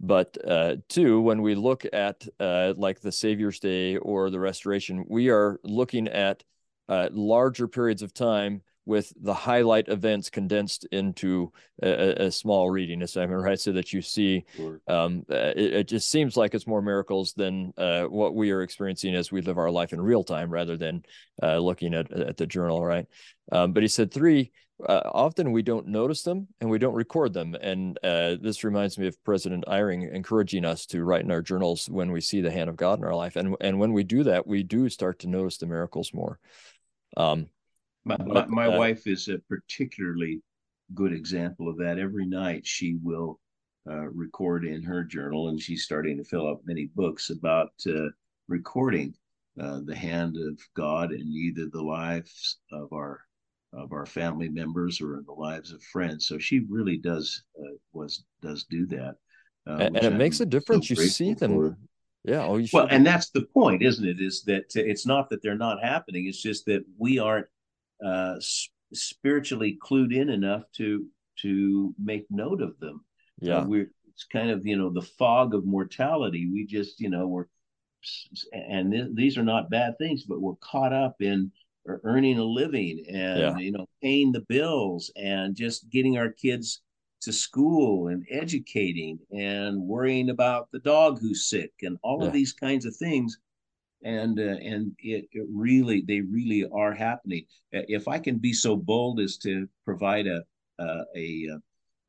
but uh, two, when we look at uh, like the Savior's Day or the Restoration, we are looking at uh, larger periods of time with the highlight events condensed into a, a small reading assignment, right? So that you see, sure. um, uh, it, it, just seems like it's more miracles than uh, what we are experiencing as we live our life in real time, rather than uh, looking at at the journal, right? Um, but he said three. Uh, often we don't notice them and we don't record them, and uh, this reminds me of President Eyring encouraging us to write in our journals when we see the hand of God in our life, and and when we do that, we do start to notice the miracles more. Um, my, my, my uh, wife is a particularly good example of that. Every night she will uh, record in her journal, and she's starting to fill up many books about uh, recording uh, the hand of God in either the lives of our of our family members or in the lives of friends. So she really does uh, was does do that, uh, and, and it I'm makes a difference. So you see them. For. Yeah. Oh, well, and that's the point, isn't it? Is that it's not that they're not happening. It's just that we aren't uh, spiritually clued in enough to to make note of them. Uh, yeah, uh, we're it's kind of you know the fog of mortality. We just you know we're and th- these are not bad things, but we're caught up in earning a living and yeah. you know paying the bills and just getting our kids to school and educating and worrying about the dog who's sick and all yeah. of these kinds of things and uh, and it, it, really they really are happening. If I can be so bold as to provide a uh, a, a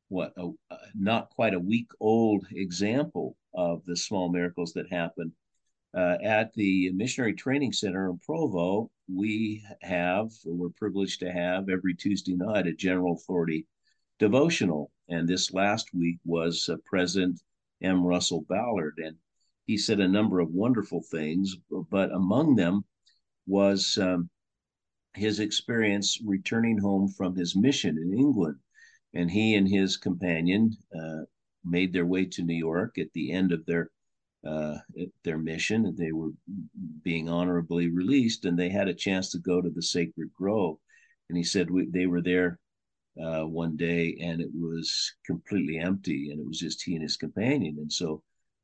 what a, a, not quite a week old example of the small miracles that happen uh, at the missionary training center in Provo, we have we're privileged to have every Tuesday night a general authority devotional, and this last week was uh, President M. Russell Ballard, and he said a number of wonderful things, but among them was um, his experience returning home from his mission in England. And he and his companion uh, made their way to New York at the end of their uh, their mission and they were being honorably released and they had a chance to go to the sacred grove and he said we, they were there uh, one day and it was completely empty and it was just he and his companion and so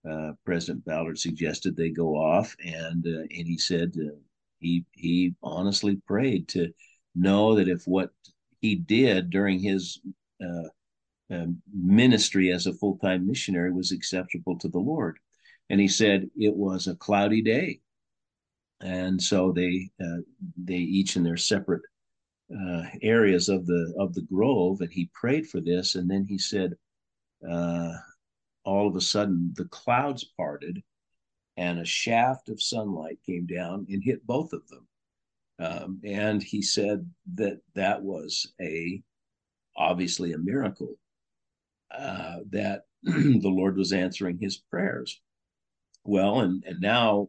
uh, president ballard suggested they go off and uh, and he said uh, he he honestly prayed to know that if what he did during his uh, um, ministry as a full-time missionary was acceptable to the lord. And he said it was a cloudy day. And so they uh, they each in their separate areas of the of the grove and he prayed for this. And then he said uh, all of a sudden the clouds parted and a shaft of sunlight came down and hit both of them um, and he said that that was a obviously a miracle uh, that the lord was answering his prayers well. And, and now,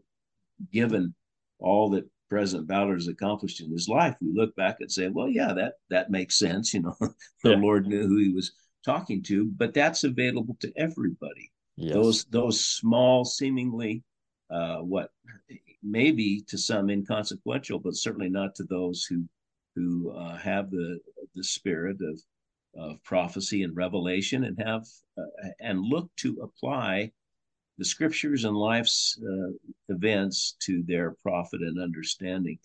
given all that President Ballard has accomplished in his life, we look back and say, well, yeah, that, that makes sense. You know, the yeah. Lord knew who he was talking to, but that's available to everybody. Yes. Those, those small, seemingly, uh, what maybe to some inconsequential, but certainly not to those who, who uh, have the, the spirit of, of prophecy and revelation and have, uh, and look to apply the scriptures and life's uh, events to their profit and understanding.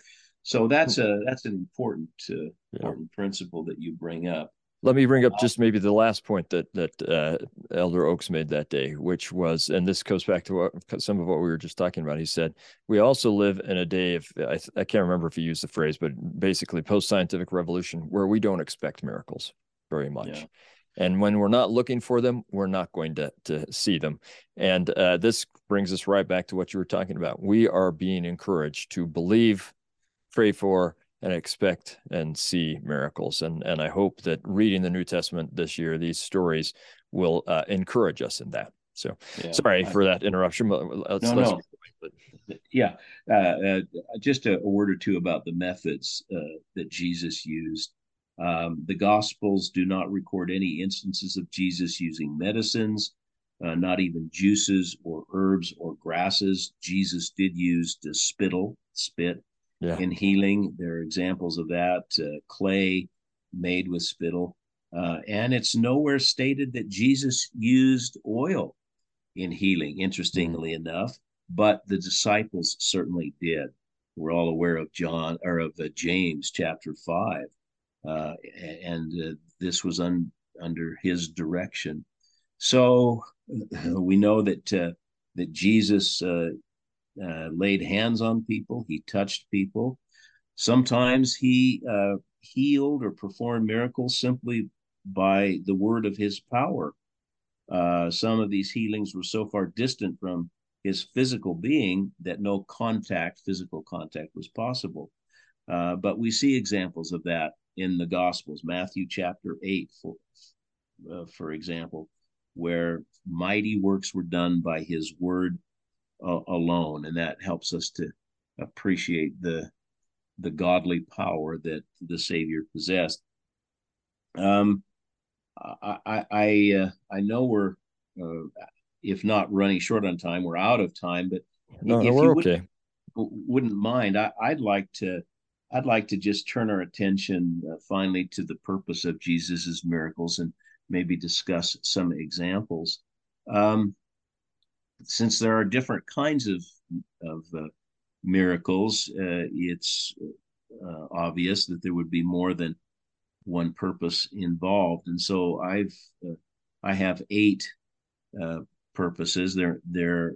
So that's a that's an important uh, yeah. important principle that you bring up. Let me bring up just maybe the last point that that uh, Elder Oaks made that day, which was, and this goes back to what, some of what we were just talking about. He said, "We also live in a day of I, I can't remember if he used the phrase, but basically post scientific revolution, where we don't expect miracles very much." Yeah. And when we're not looking for them, we're not going to, to see them. And uh, this brings us right back to what you were talking about. We are being encouraged to believe, pray for, and expect and see miracles. And and I hope that reading the New Testament this year, these stories will uh, encourage us in that. So yeah, sorry I, for that interruption. Let's, no, let's no. But, yeah, uh, uh, just a, a, word or two about the methods uh, that Jesus used um, the Gospels do not record any instances of Jesus using medicines, uh, not even juices or herbs or grasses. Jesus did use the spittle, spit, yeah. in healing. There are examples of that. Uh, clay made with spittle. Uh, and it's nowhere stated that Jesus used oil in healing, interestingly mm-hmm. enough, but the disciples certainly did. We're all aware of John or of uh, James chapter 5 uh, and uh, this was un, under his direction. So we know that uh, that Jesus uh, uh, laid hands on people, he touched people. Sometimes he uh, healed or performed miracles simply by the word of his power. some of these healings were so far distant from his physical being that no contact, physical contact, was possible. Uh, but we see examples of that in the Gospels, Matthew chapter 8, for, uh, for example, where mighty works were done by his word uh, alone. And that helps us to appreciate the, the godly power that the Savior possessed. Um, I, I, I, uh, I know we're, uh, if not running short on time, we're out of time, but no, if we're you okay. Wouldn't, wouldn't mind, I, I'd like to I'd like to just turn our attention uh, finally to the purpose of Jesus's miracles and maybe discuss some examples. Um, since there are different kinds of of uh, miracles, uh, it's uh, obvious that there would be more than one purpose involved, and so I've uh, I have eight uh, purposes. They're they're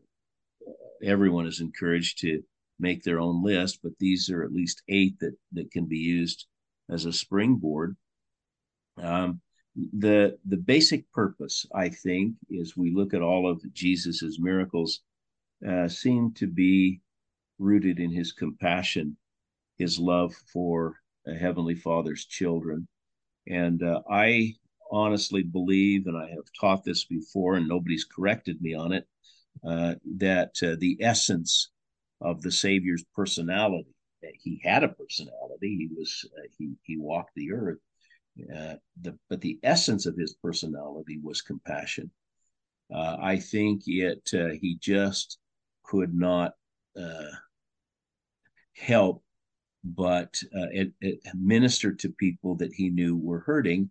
everyone is encouraged to make their own list, but these are at least eight that that can be used as a springboard. Um, the the basic purpose, I think, is we look at all of Jesus's miracles, uh, seem to be rooted in his compassion, his love for a heavenly Father's children, and uh, I honestly believe, and I have taught this before, and nobody's corrected me on it, uh, that uh, the essence of the Savior's personality. He had a personality. He was uh, he he walked the earth. Uh, the, but the essence of his personality was compassion. Uh, I think it uh, he just could not uh, help but uh, it, it ministered to people that he knew were hurting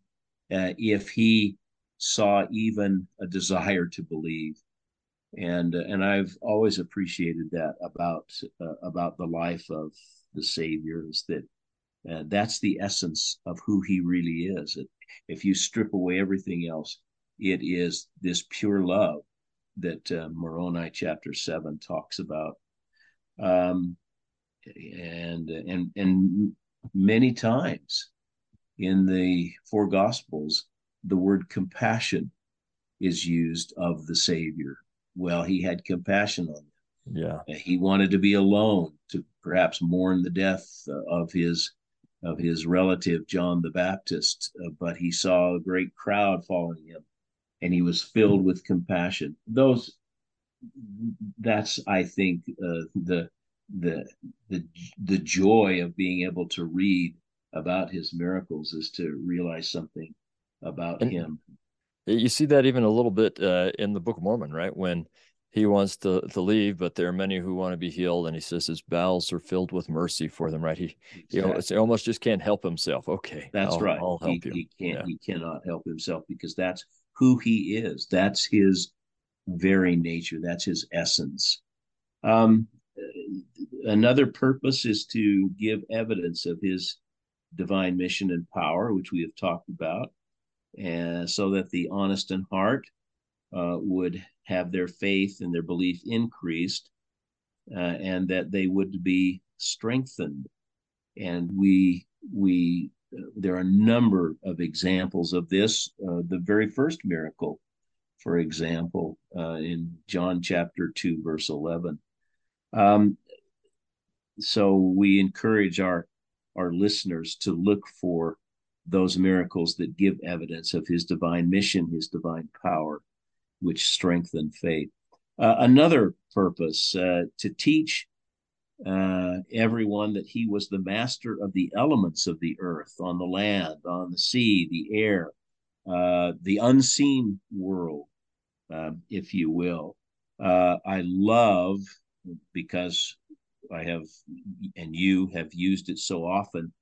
if he saw even a desire to believe and and I've always appreciated that about about the life of the Savior is that uh, that's the essence of who he really is. If you strip away everything else, it is this pure love that uh, Moroni chapter seven talks about. Um, and and and many times in the four gospels the word compassion is used of the savior well he had compassion on them yeah he wanted to be alone to perhaps mourn the death of his of his relative john the baptist uh, but he saw a great crowd following him and he was filled with compassion those that's i think uh, the the the the joy of being able to read about his miracles is to realize something about and him. You see that even a little bit uh, in the Book of Mormon, right? When he wants to to leave, but there are many who want to be healed, and he says his bowels are filled with mercy for them. Right? He exactly. he almost just can't help himself. Okay, that's I'll, right. I'll help he, you. He can't. Yeah. He cannot help himself because that's who he is. That's his very nature. That's his essence. Um, another purpose is to give evidence of his divine mission and power, which we have talked about, and so that the honest in heart uh, would have their faith and their belief increased, uh, and that they would be strengthened. And we we uh, there are a number of examples of this. Uh, the very first miracle, for example, uh, in John chapter two, verse eleven. Um, so we encourage our our listeners to look for those miracles that give evidence of his divine mission, his divine power, which strengthen faith. Uh, another purpose uh, to teach uh, everyone that he was the master of the elements of the earth, on the land, on the sea, the air, uh, the unseen world, uh, if you will. Uh, I love because I have, and you have used it so often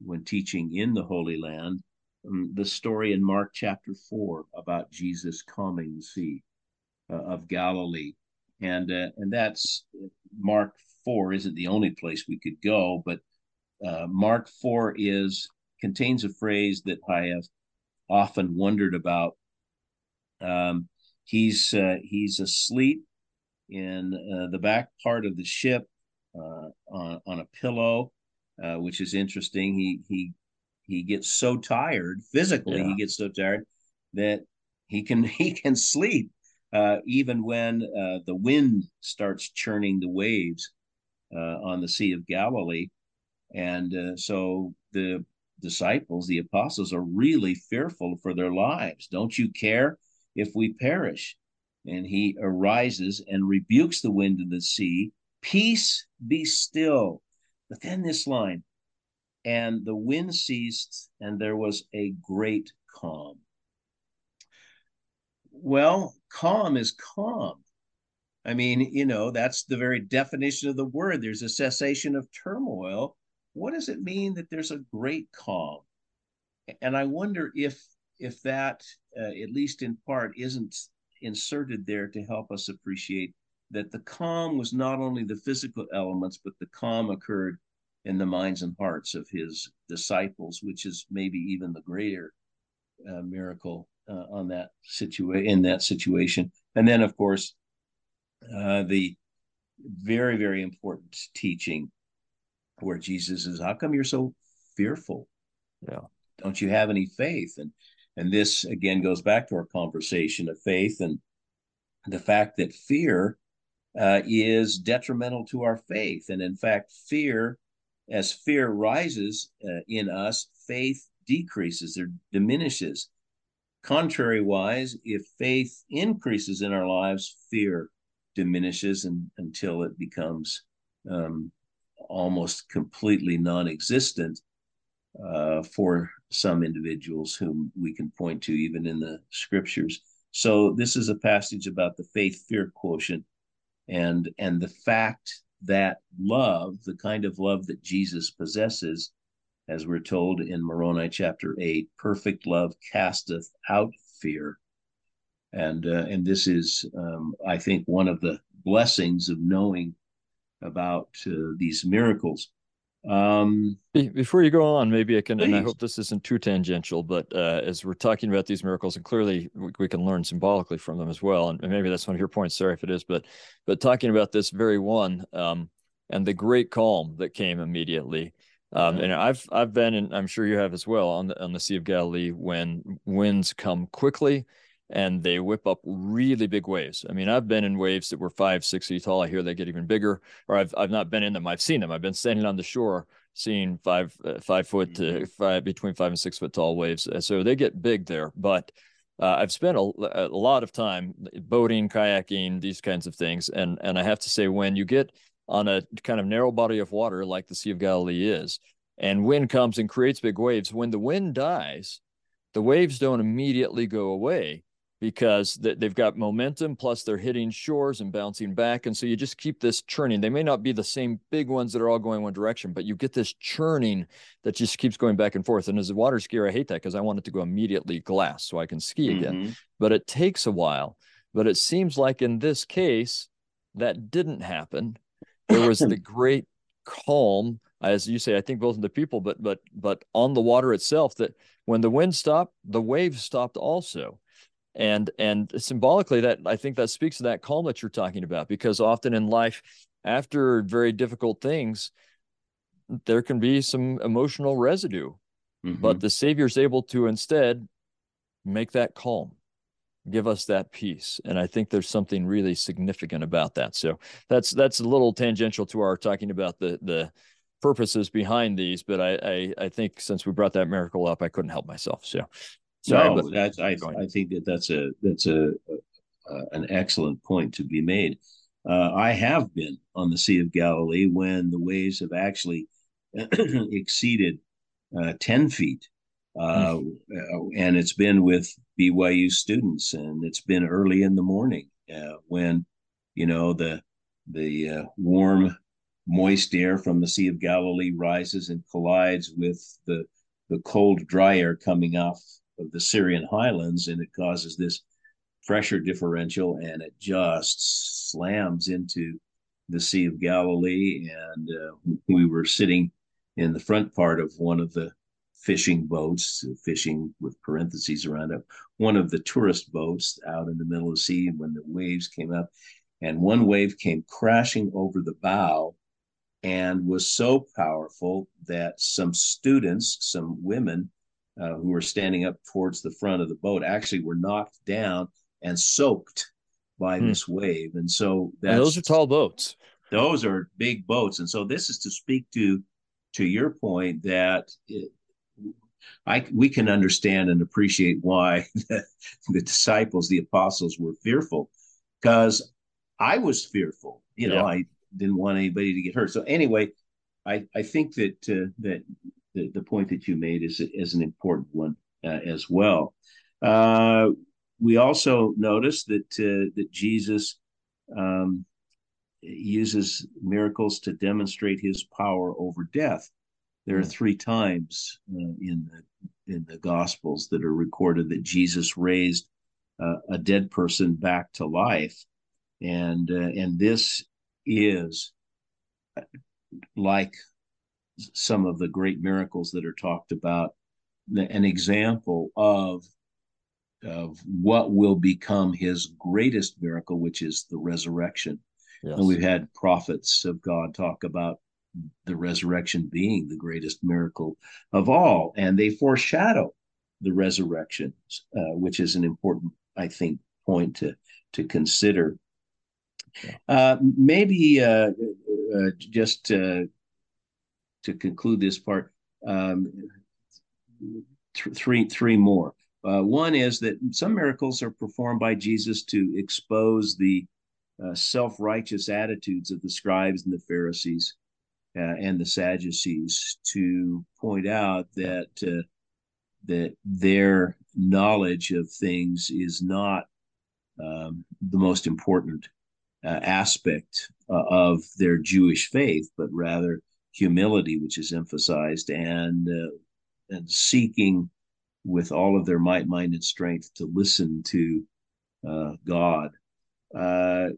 when teaching in the Holy Land. Um, the story in Mark chapter 4 about Jesus calming the sea uh, of Galilee. And, uh, and that's Mark 4 isn't the only place we could go, but uh, Mark 4 is contains a phrase that I have often wondered about. Um, he's uh, he's asleep in uh, the back part of the ship uh, on, on a pillow, which is interesting. He he he gets so tired physically. Yeah. He gets so tired that he can he can sleep uh, even when uh, the wind starts churning the waves uh, on the Sea of Galilee, and uh, so the disciples, the apostles, are really fearful for their lives. Don't you care if we perish? And he arises and rebukes the wind and the sea Peace be still. But then this line, and the wind ceased, and there was a great calm. Well, calm is calm. I mean, you know, that's the very definition of the word. There's a cessation of turmoil. What does it mean that there's a great calm? And I wonder if if that, uh, at least in part, isn't inserted there to help us appreciate that the calm was not only the physical elements, but the calm occurred in the minds and hearts of his disciples, which is maybe even the greater uh, miracle uh, on that situation in that situation. And then, of course, uh, the very very important teaching where Jesus says, "How come you're so fearful? Yeah, don't you have any faith?" And and this again goes back to our conversation of faith and the fact that fear uh, is detrimental to our faith. And in fact, fear, as fear rises uh, in us, faith decreases or diminishes. Contrary wise, if faith increases in our lives, fear diminishes and, until it becomes um, almost completely non existent uh, for some individuals whom we can point to even in the scriptures. So this is a passage about the faith fear quotient and and the fact that love, the kind of love that Jesus possesses, as we're told in Moroni chapter 8, perfect love casteth out fear. And uh, and this is um, I think one of the blessings of knowing about uh, these miracles um, Before you go on, maybe I can, please. and I hope this isn't too tangential, but uh, as we're talking about these miracles, and clearly we, we, can learn symbolically from them as well, and maybe that's one of your points. Sorry if it is, but but talking about this very one um, and the great calm that came immediately. Um, and I've I've been, and I'm sure you have as well, on the on the Sea of Galilee when winds come quickly and they whip up really big waves. I mean, I've been in waves that were five, six feet tall. I hear they get even bigger, or I've I've not been in them. I've seen them. I've been standing on the shore, seeing five uh, five foot to mm-hmm. five between five and six foot tall waves. Uh, so they get big there. But uh, I've spent a, a lot of time boating, kayaking, these kinds of things, and and I have to say, when you get on a kind of narrow body of water like the Sea of Galilee is, and wind comes and creates big waves, when the wind dies, the waves don't immediately go away because they've got momentum plus they're hitting shores and bouncing back and so you just keep this churning. They may not be the same big ones that are all going one direction but you get this churning that just keeps going back and forth and as a water skier i hate that because i want it to go immediately glass so i can ski again. Mm-hmm. but it takes a while. But it seems like in this case that didn't happen. There was the great calm as you say i think both in the people but but but on the water itself that when the wind stopped the waves stopped also and and symbolically that i think that speaks to that calm that you're talking about because often in life after very difficult things there can be some emotional residue mm-hmm. but the savior's able to instead make that calm give us that peace. And i think there's something really significant about that. So that's that's a little tangential to our talking about the the purposes behind these but i i, I think since we brought that miracle up i couldn't help myself. So Sorry, no, that's I, I think that that's a that's a, a an excellent point to be made. Uh, I have been on the Sea of Galilee when the waves have actually exceeded uh, ten feet, uh, mm. and it's been with BYU students, and it's been early in the morning uh, when you know the the uh, warm, moist air from the Sea of Galilee rises and collides with the the cold, dry air coming off of the Syrian highlands, and it causes this pressure differential, and it just slams into the Sea of Galilee. And uh, we were sitting in the front part of one of the fishing boats, fishing with parentheses around it, one of the tourist boats out in the middle of the sea when the waves came up. And one wave came crashing over the bow and was so powerful that some students, some women, uh, who were standing up towards the front of the boat actually were knocked down and soaked by hmm. this wave. And so and those are tall boats. Those are big boats. And so this is to speak to to your point that it, I we can understand and appreciate why the, the disciples, the apostles, were fearful, because I was fearful. You know, yeah. I didn't want anybody to get hurt. So anyway, I I think that uh, that the, the point that you made is, is an important one uh, as well. Uh, we also notice that uh, that Jesus um, uses miracles to demonstrate his power over death. There are hmm. three times uh, in the in the Gospels that are recorded that Jesus raised uh, a dead person back to life, and uh, and this is like some of the great miracles that are talked about, an example of of what will become his greatest miracle, which is the resurrection. Yes. And we've had prophets of God talk about the resurrection being the greatest miracle of all, and they foreshadow the resurrection, uh, which is an important, I think, point to to consider. Yeah. Uh, maybe uh, uh just uh, to conclude this part, um, th- three three more. Uh, one is that some miracles are performed by Jesus to expose the uh, self righteous attitudes of the scribes and the Pharisees uh, and the Sadducees, to point out that uh, that their knowledge of things is not um, the most important uh, aspect uh, of their Jewish faith, but rather humility, which is emphasized, and uh, and seeking with all of their might, mind, and strength to listen to uh, God. Uh,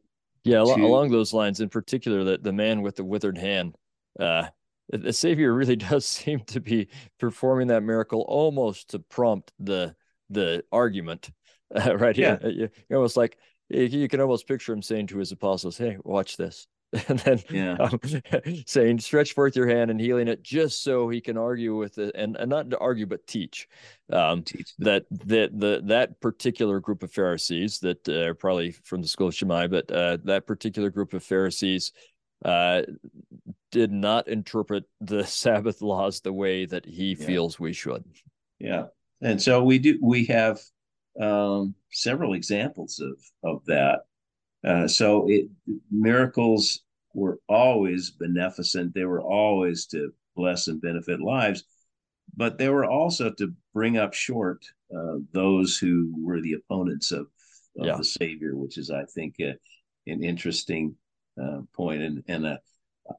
yeah, to, along those lines, in particular, that the man with the withered hand, uh, the Savior really does seem to be performing that miracle almost to prompt the the argument, uh, right here. Yeah. You, almost like you can almost picture him saying to his apostles, "Hey, watch this." and then yeah. um, saying stretch forth your hand and healing it just so he can argue with it and, and not to argue but teach um, teach that that the that particular group of pharisees that uh, are probably from the school of shammai but uh, that particular group of pharisees uh, did not interpret the sabbath laws the way that he yeah. feels we should yeah and so we do we have um, several examples of of that uh, so it, miracles were always beneficent. They were always to bless and benefit lives, but they were also to bring up short uh, those who were the opponents of, of yeah. the Savior, which is, I think, uh, an interesting uh, point. And and uh,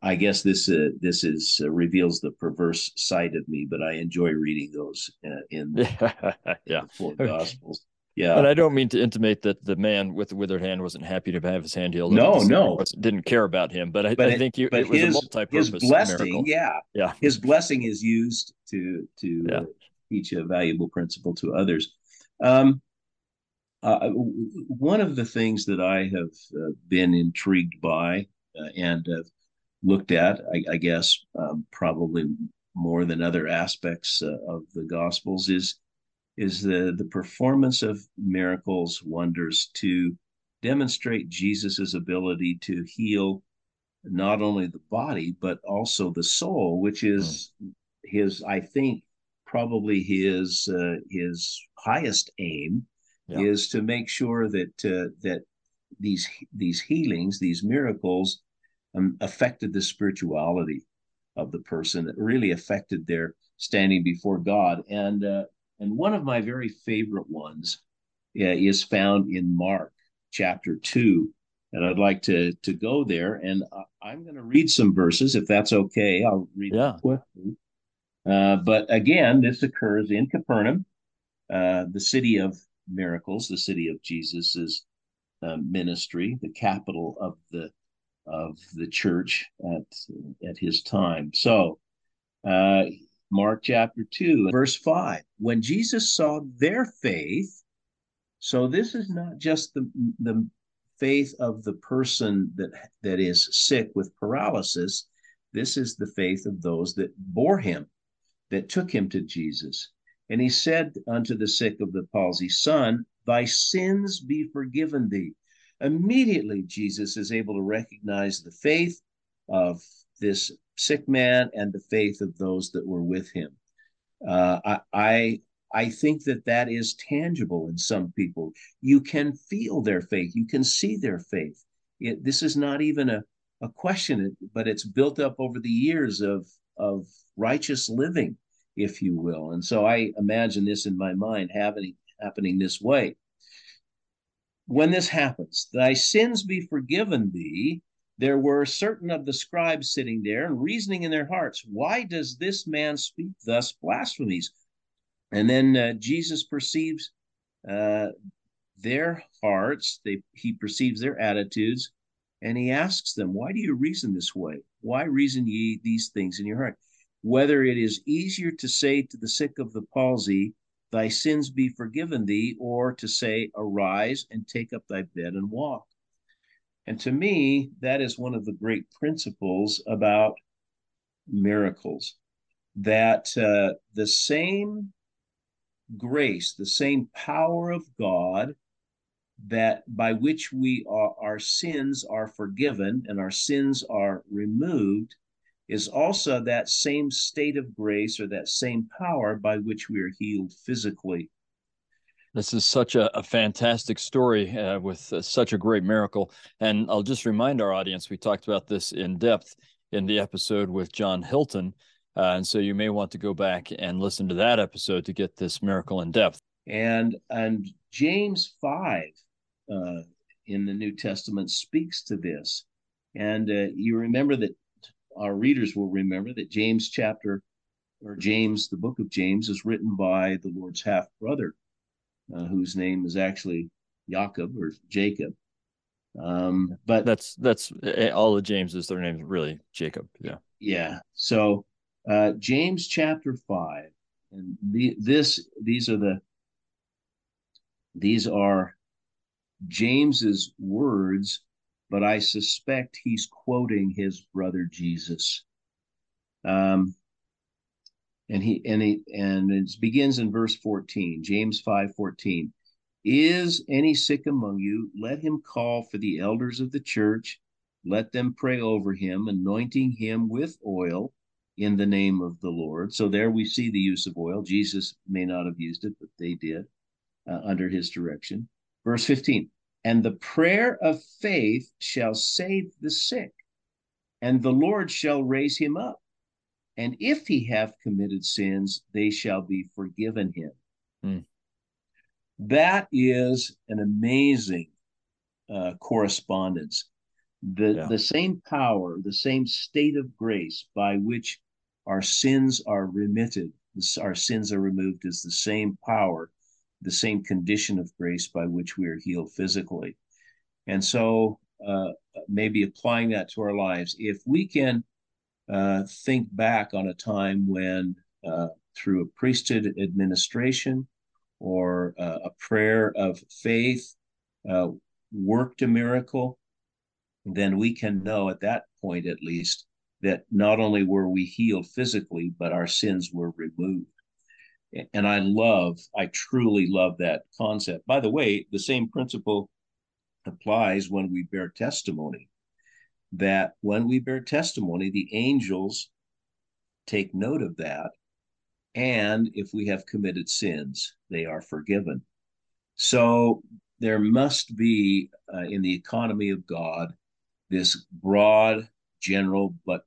I guess this uh, this is reveals the perverse side of me, but I enjoy reading those in yeah. the four Gospels. Yeah. And I don't mean to intimate that the man with the withered hand wasn't happy to have his hand healed. No, no. Didn't care about him. But I, but I think you, but it was his, a multi-purpose his blessing, miracle. Yeah. Yeah. His blessing is used to to yeah. teach a valuable principle to others. Um, uh, one of the things that I have uh, been intrigued by uh, and looked at, I, I guess, um, probably more than other aspects uh, of the Gospels, is is the, the performance of miracles, wonders to demonstrate Jesus's ability to heal not only the body, but also the soul, which is mm. his, I think, probably his uh, his highest aim yeah. is to make sure that uh, that these these healings, these miracles, um, affected the spirituality of the person. That really affected their standing before God. And uh, and one of my very favorite ones uh, is found in Mark chapter 2. And I'd like to, to go there. And I'm going to read some verses, if that's okay. I'll read yeah. quickly. Uh, but again, this occurs in Capernaum, uh, the city of miracles, the city of Jesus's uh, ministry, the capital of the of the church at at his time. So uh, Mark chapter 2, verse 5. When Jesus saw their faith, so this is not just the, the faith of the person that, that is sick with paralysis, this is the faith of those that bore him, that took him to Jesus. And he said unto the sick of the palsy, Son, thy sins be forgiven thee. Immediately, Jesus is able to recognize the faith of this sick man and the faith of those that were with him. Uh, I, I I think that that is tangible in some people. You can feel their faith. You can see their faith. It, this is not even a, a question, but it's built up over the years of, of righteous living, if you will. And so I imagine this in my mind happening, happening this way. When this happens, thy sins be forgiven thee, there were certain of the scribes sitting there and reasoning in their hearts, Why does this man speak thus blasphemies? And then uh, Jesus perceives uh, their hearts, they, he perceives their attitudes, and he asks them, Why do you reason this way? Why reason ye these things in your heart? Whether it is easier to say to the sick of the palsy, Thy sins be forgiven thee, or to say, Arise and take up thy bed and walk. And to me, that is one of the great principles about miracles that uh, the same grace, the same power of God that by which we are, our sins are forgiven and our sins are removed is also that same state of grace or that same power by which we are healed physically this is such a, a fantastic story uh, with uh, such a great miracle. And I'll just remind our audience we talked about this in depth in the episode with John Hilton. Uh, and so you may want to go back and listen to that episode to get this miracle in depth. And and James 5 uh, in the New Testament speaks to this. And uh, you remember that our readers will remember that James chapter or James, the book of James, is written by the Lord's half brother, uh, whose name is actually Jacob or Jacob. Um, but that's that's eh, all of James's their names really Jacob. Yeah. Yeah. So uh, James chapter five, and the, this these are the these are James's words, but I suspect he's quoting his brother Jesus. Um, and he and he and it begins in verse 14, James 5 14. Is any sick among you? Let him call for the elders of the church. Let them pray over him, anointing him with oil in the name of the Lord. So there we see the use of oil. Jesus may not have used it, but they did uh, under his direction. Verse 15 And the prayer of faith shall save the sick, and the Lord shall raise him up. And if he have committed sins, they shall be forgiven him. Hmm. That is an amazing uh, correspondence. The, yeah. the same power, the same state of grace by which our sins are remitted, our sins are removed, is the same power, the same condition of grace by which we are healed physically. And so, uh, maybe applying that to our lives, if we can uh, think back on a time when, uh, through a priesthood administration or uh, a prayer of faith uh, worked a miracle, then we can know at that point, at least, that not only were we healed physically, but our sins were removed. And I love, I truly love that concept. By the way, the same principle applies when we bear testimony that when we bear testimony, the angels take note of that. And if we have committed sins, they are forgiven. So there must be uh, in the economy of God this broad, general, but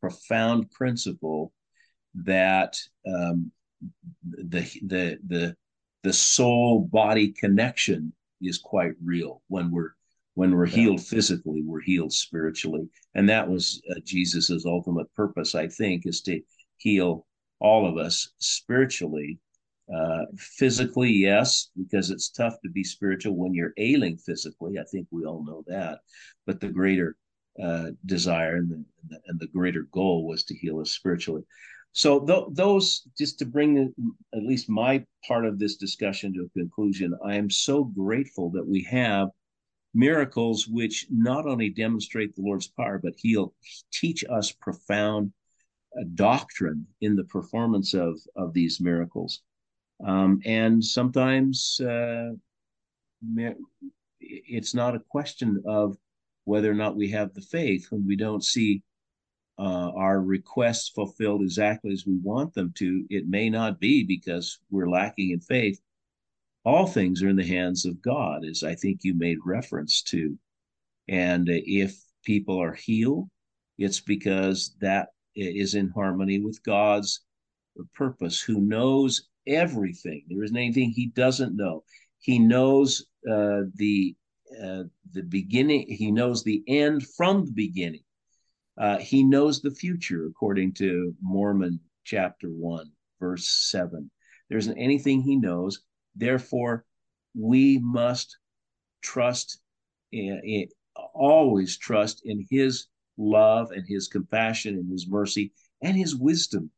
profound principle that um, the the the the soul body connection is quite real when we're when we're healed physically, we're healed spiritually. And that was uh, Jesus's ultimate purpose, I think, is to heal all of us spiritually. Uh, physically, yes, because it's tough to be spiritual when you're ailing physically. I think we all know that. But the greater uh, desire and the, and the greater goal was to heal us spiritually. So th- those, just to bring the, at least my part of this discussion to a conclusion, I am so grateful that we have miracles which not only demonstrate the Lord's power, but he'll teach us profound uh, doctrine in the performance of, of these miracles. Um, and sometimes uh, it's not a question of whether or not we have the faith when we don't see uh, our requests fulfilled exactly as we want them to. It may not be because we're lacking in faith, all things are in the hands of God, as I think you made reference to. And if people are healed, it's because that is in harmony with God's purpose, who knows everything. There isn't anything he doesn't know. He knows uh, the uh, the beginning. He knows the end from the beginning. Uh, he knows the future, according to Mormon chapter one, verse seven. There isn't anything he knows Therefore, we must trust, in, in, always trust in His love and His compassion and His mercy and His wisdom,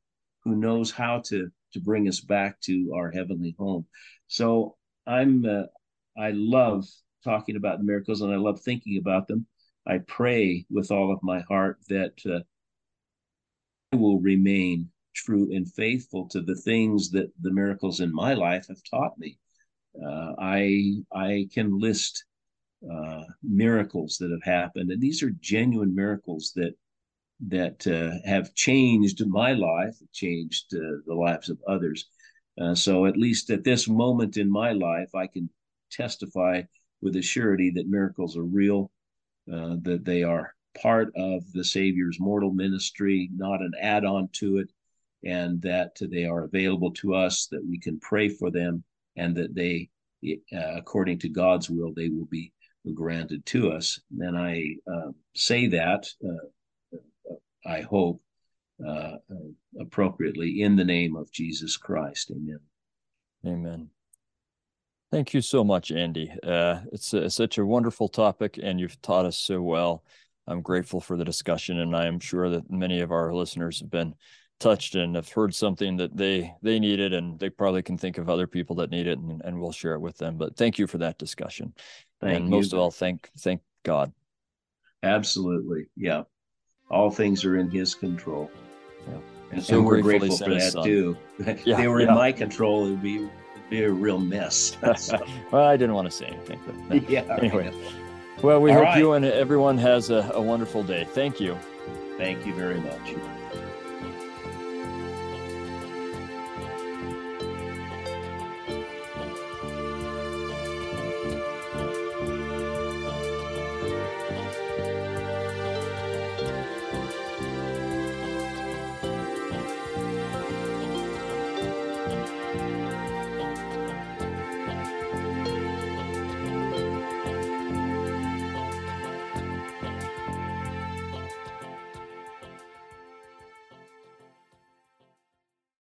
who knows how to to bring us back to our heavenly home. So I'm uh, I love talking about miracles and I love thinking about them. I pray with all of my heart that uh, I will remain true and faithful to the things that the miracles in my life have taught me. Uh, I I can list uh, miracles that have happened, and these are genuine miracles that that uh, have changed my life, changed uh, the lives of others. Uh, so at least at this moment in my life, I can testify with a surety that miracles are real, uh, that they are part of the Savior's mortal ministry, not an add-on to it, and that they are available to us, that we can pray for them, and that they uh, according to God's will, they will be granted to us. And I uh, say that, uh, I hope, uh, appropriately in the name of Jesus Christ. Amen. Amen. Thank you so much, Andy. Uh, it's, a, such a wonderful topic, and you've taught us so well. I'm grateful for the discussion, and I am sure that many of our listeners have been touched and have heard something that they they needed, and they probably can think of other people that need it, and, and we'll share it with them. But thank you for that discussion, thank and you. most of all, thank thank God. Absolutely, yeah. All things are in His control. Yeah. And, so and we're grateful for that too. Yeah, they were yeah. in my control, it would be, be a real mess. well, I didn't want to say anything, but yeah. Anyway. Well, we All hope right. you and everyone has a, a wonderful day. Thank you. Thank you very much.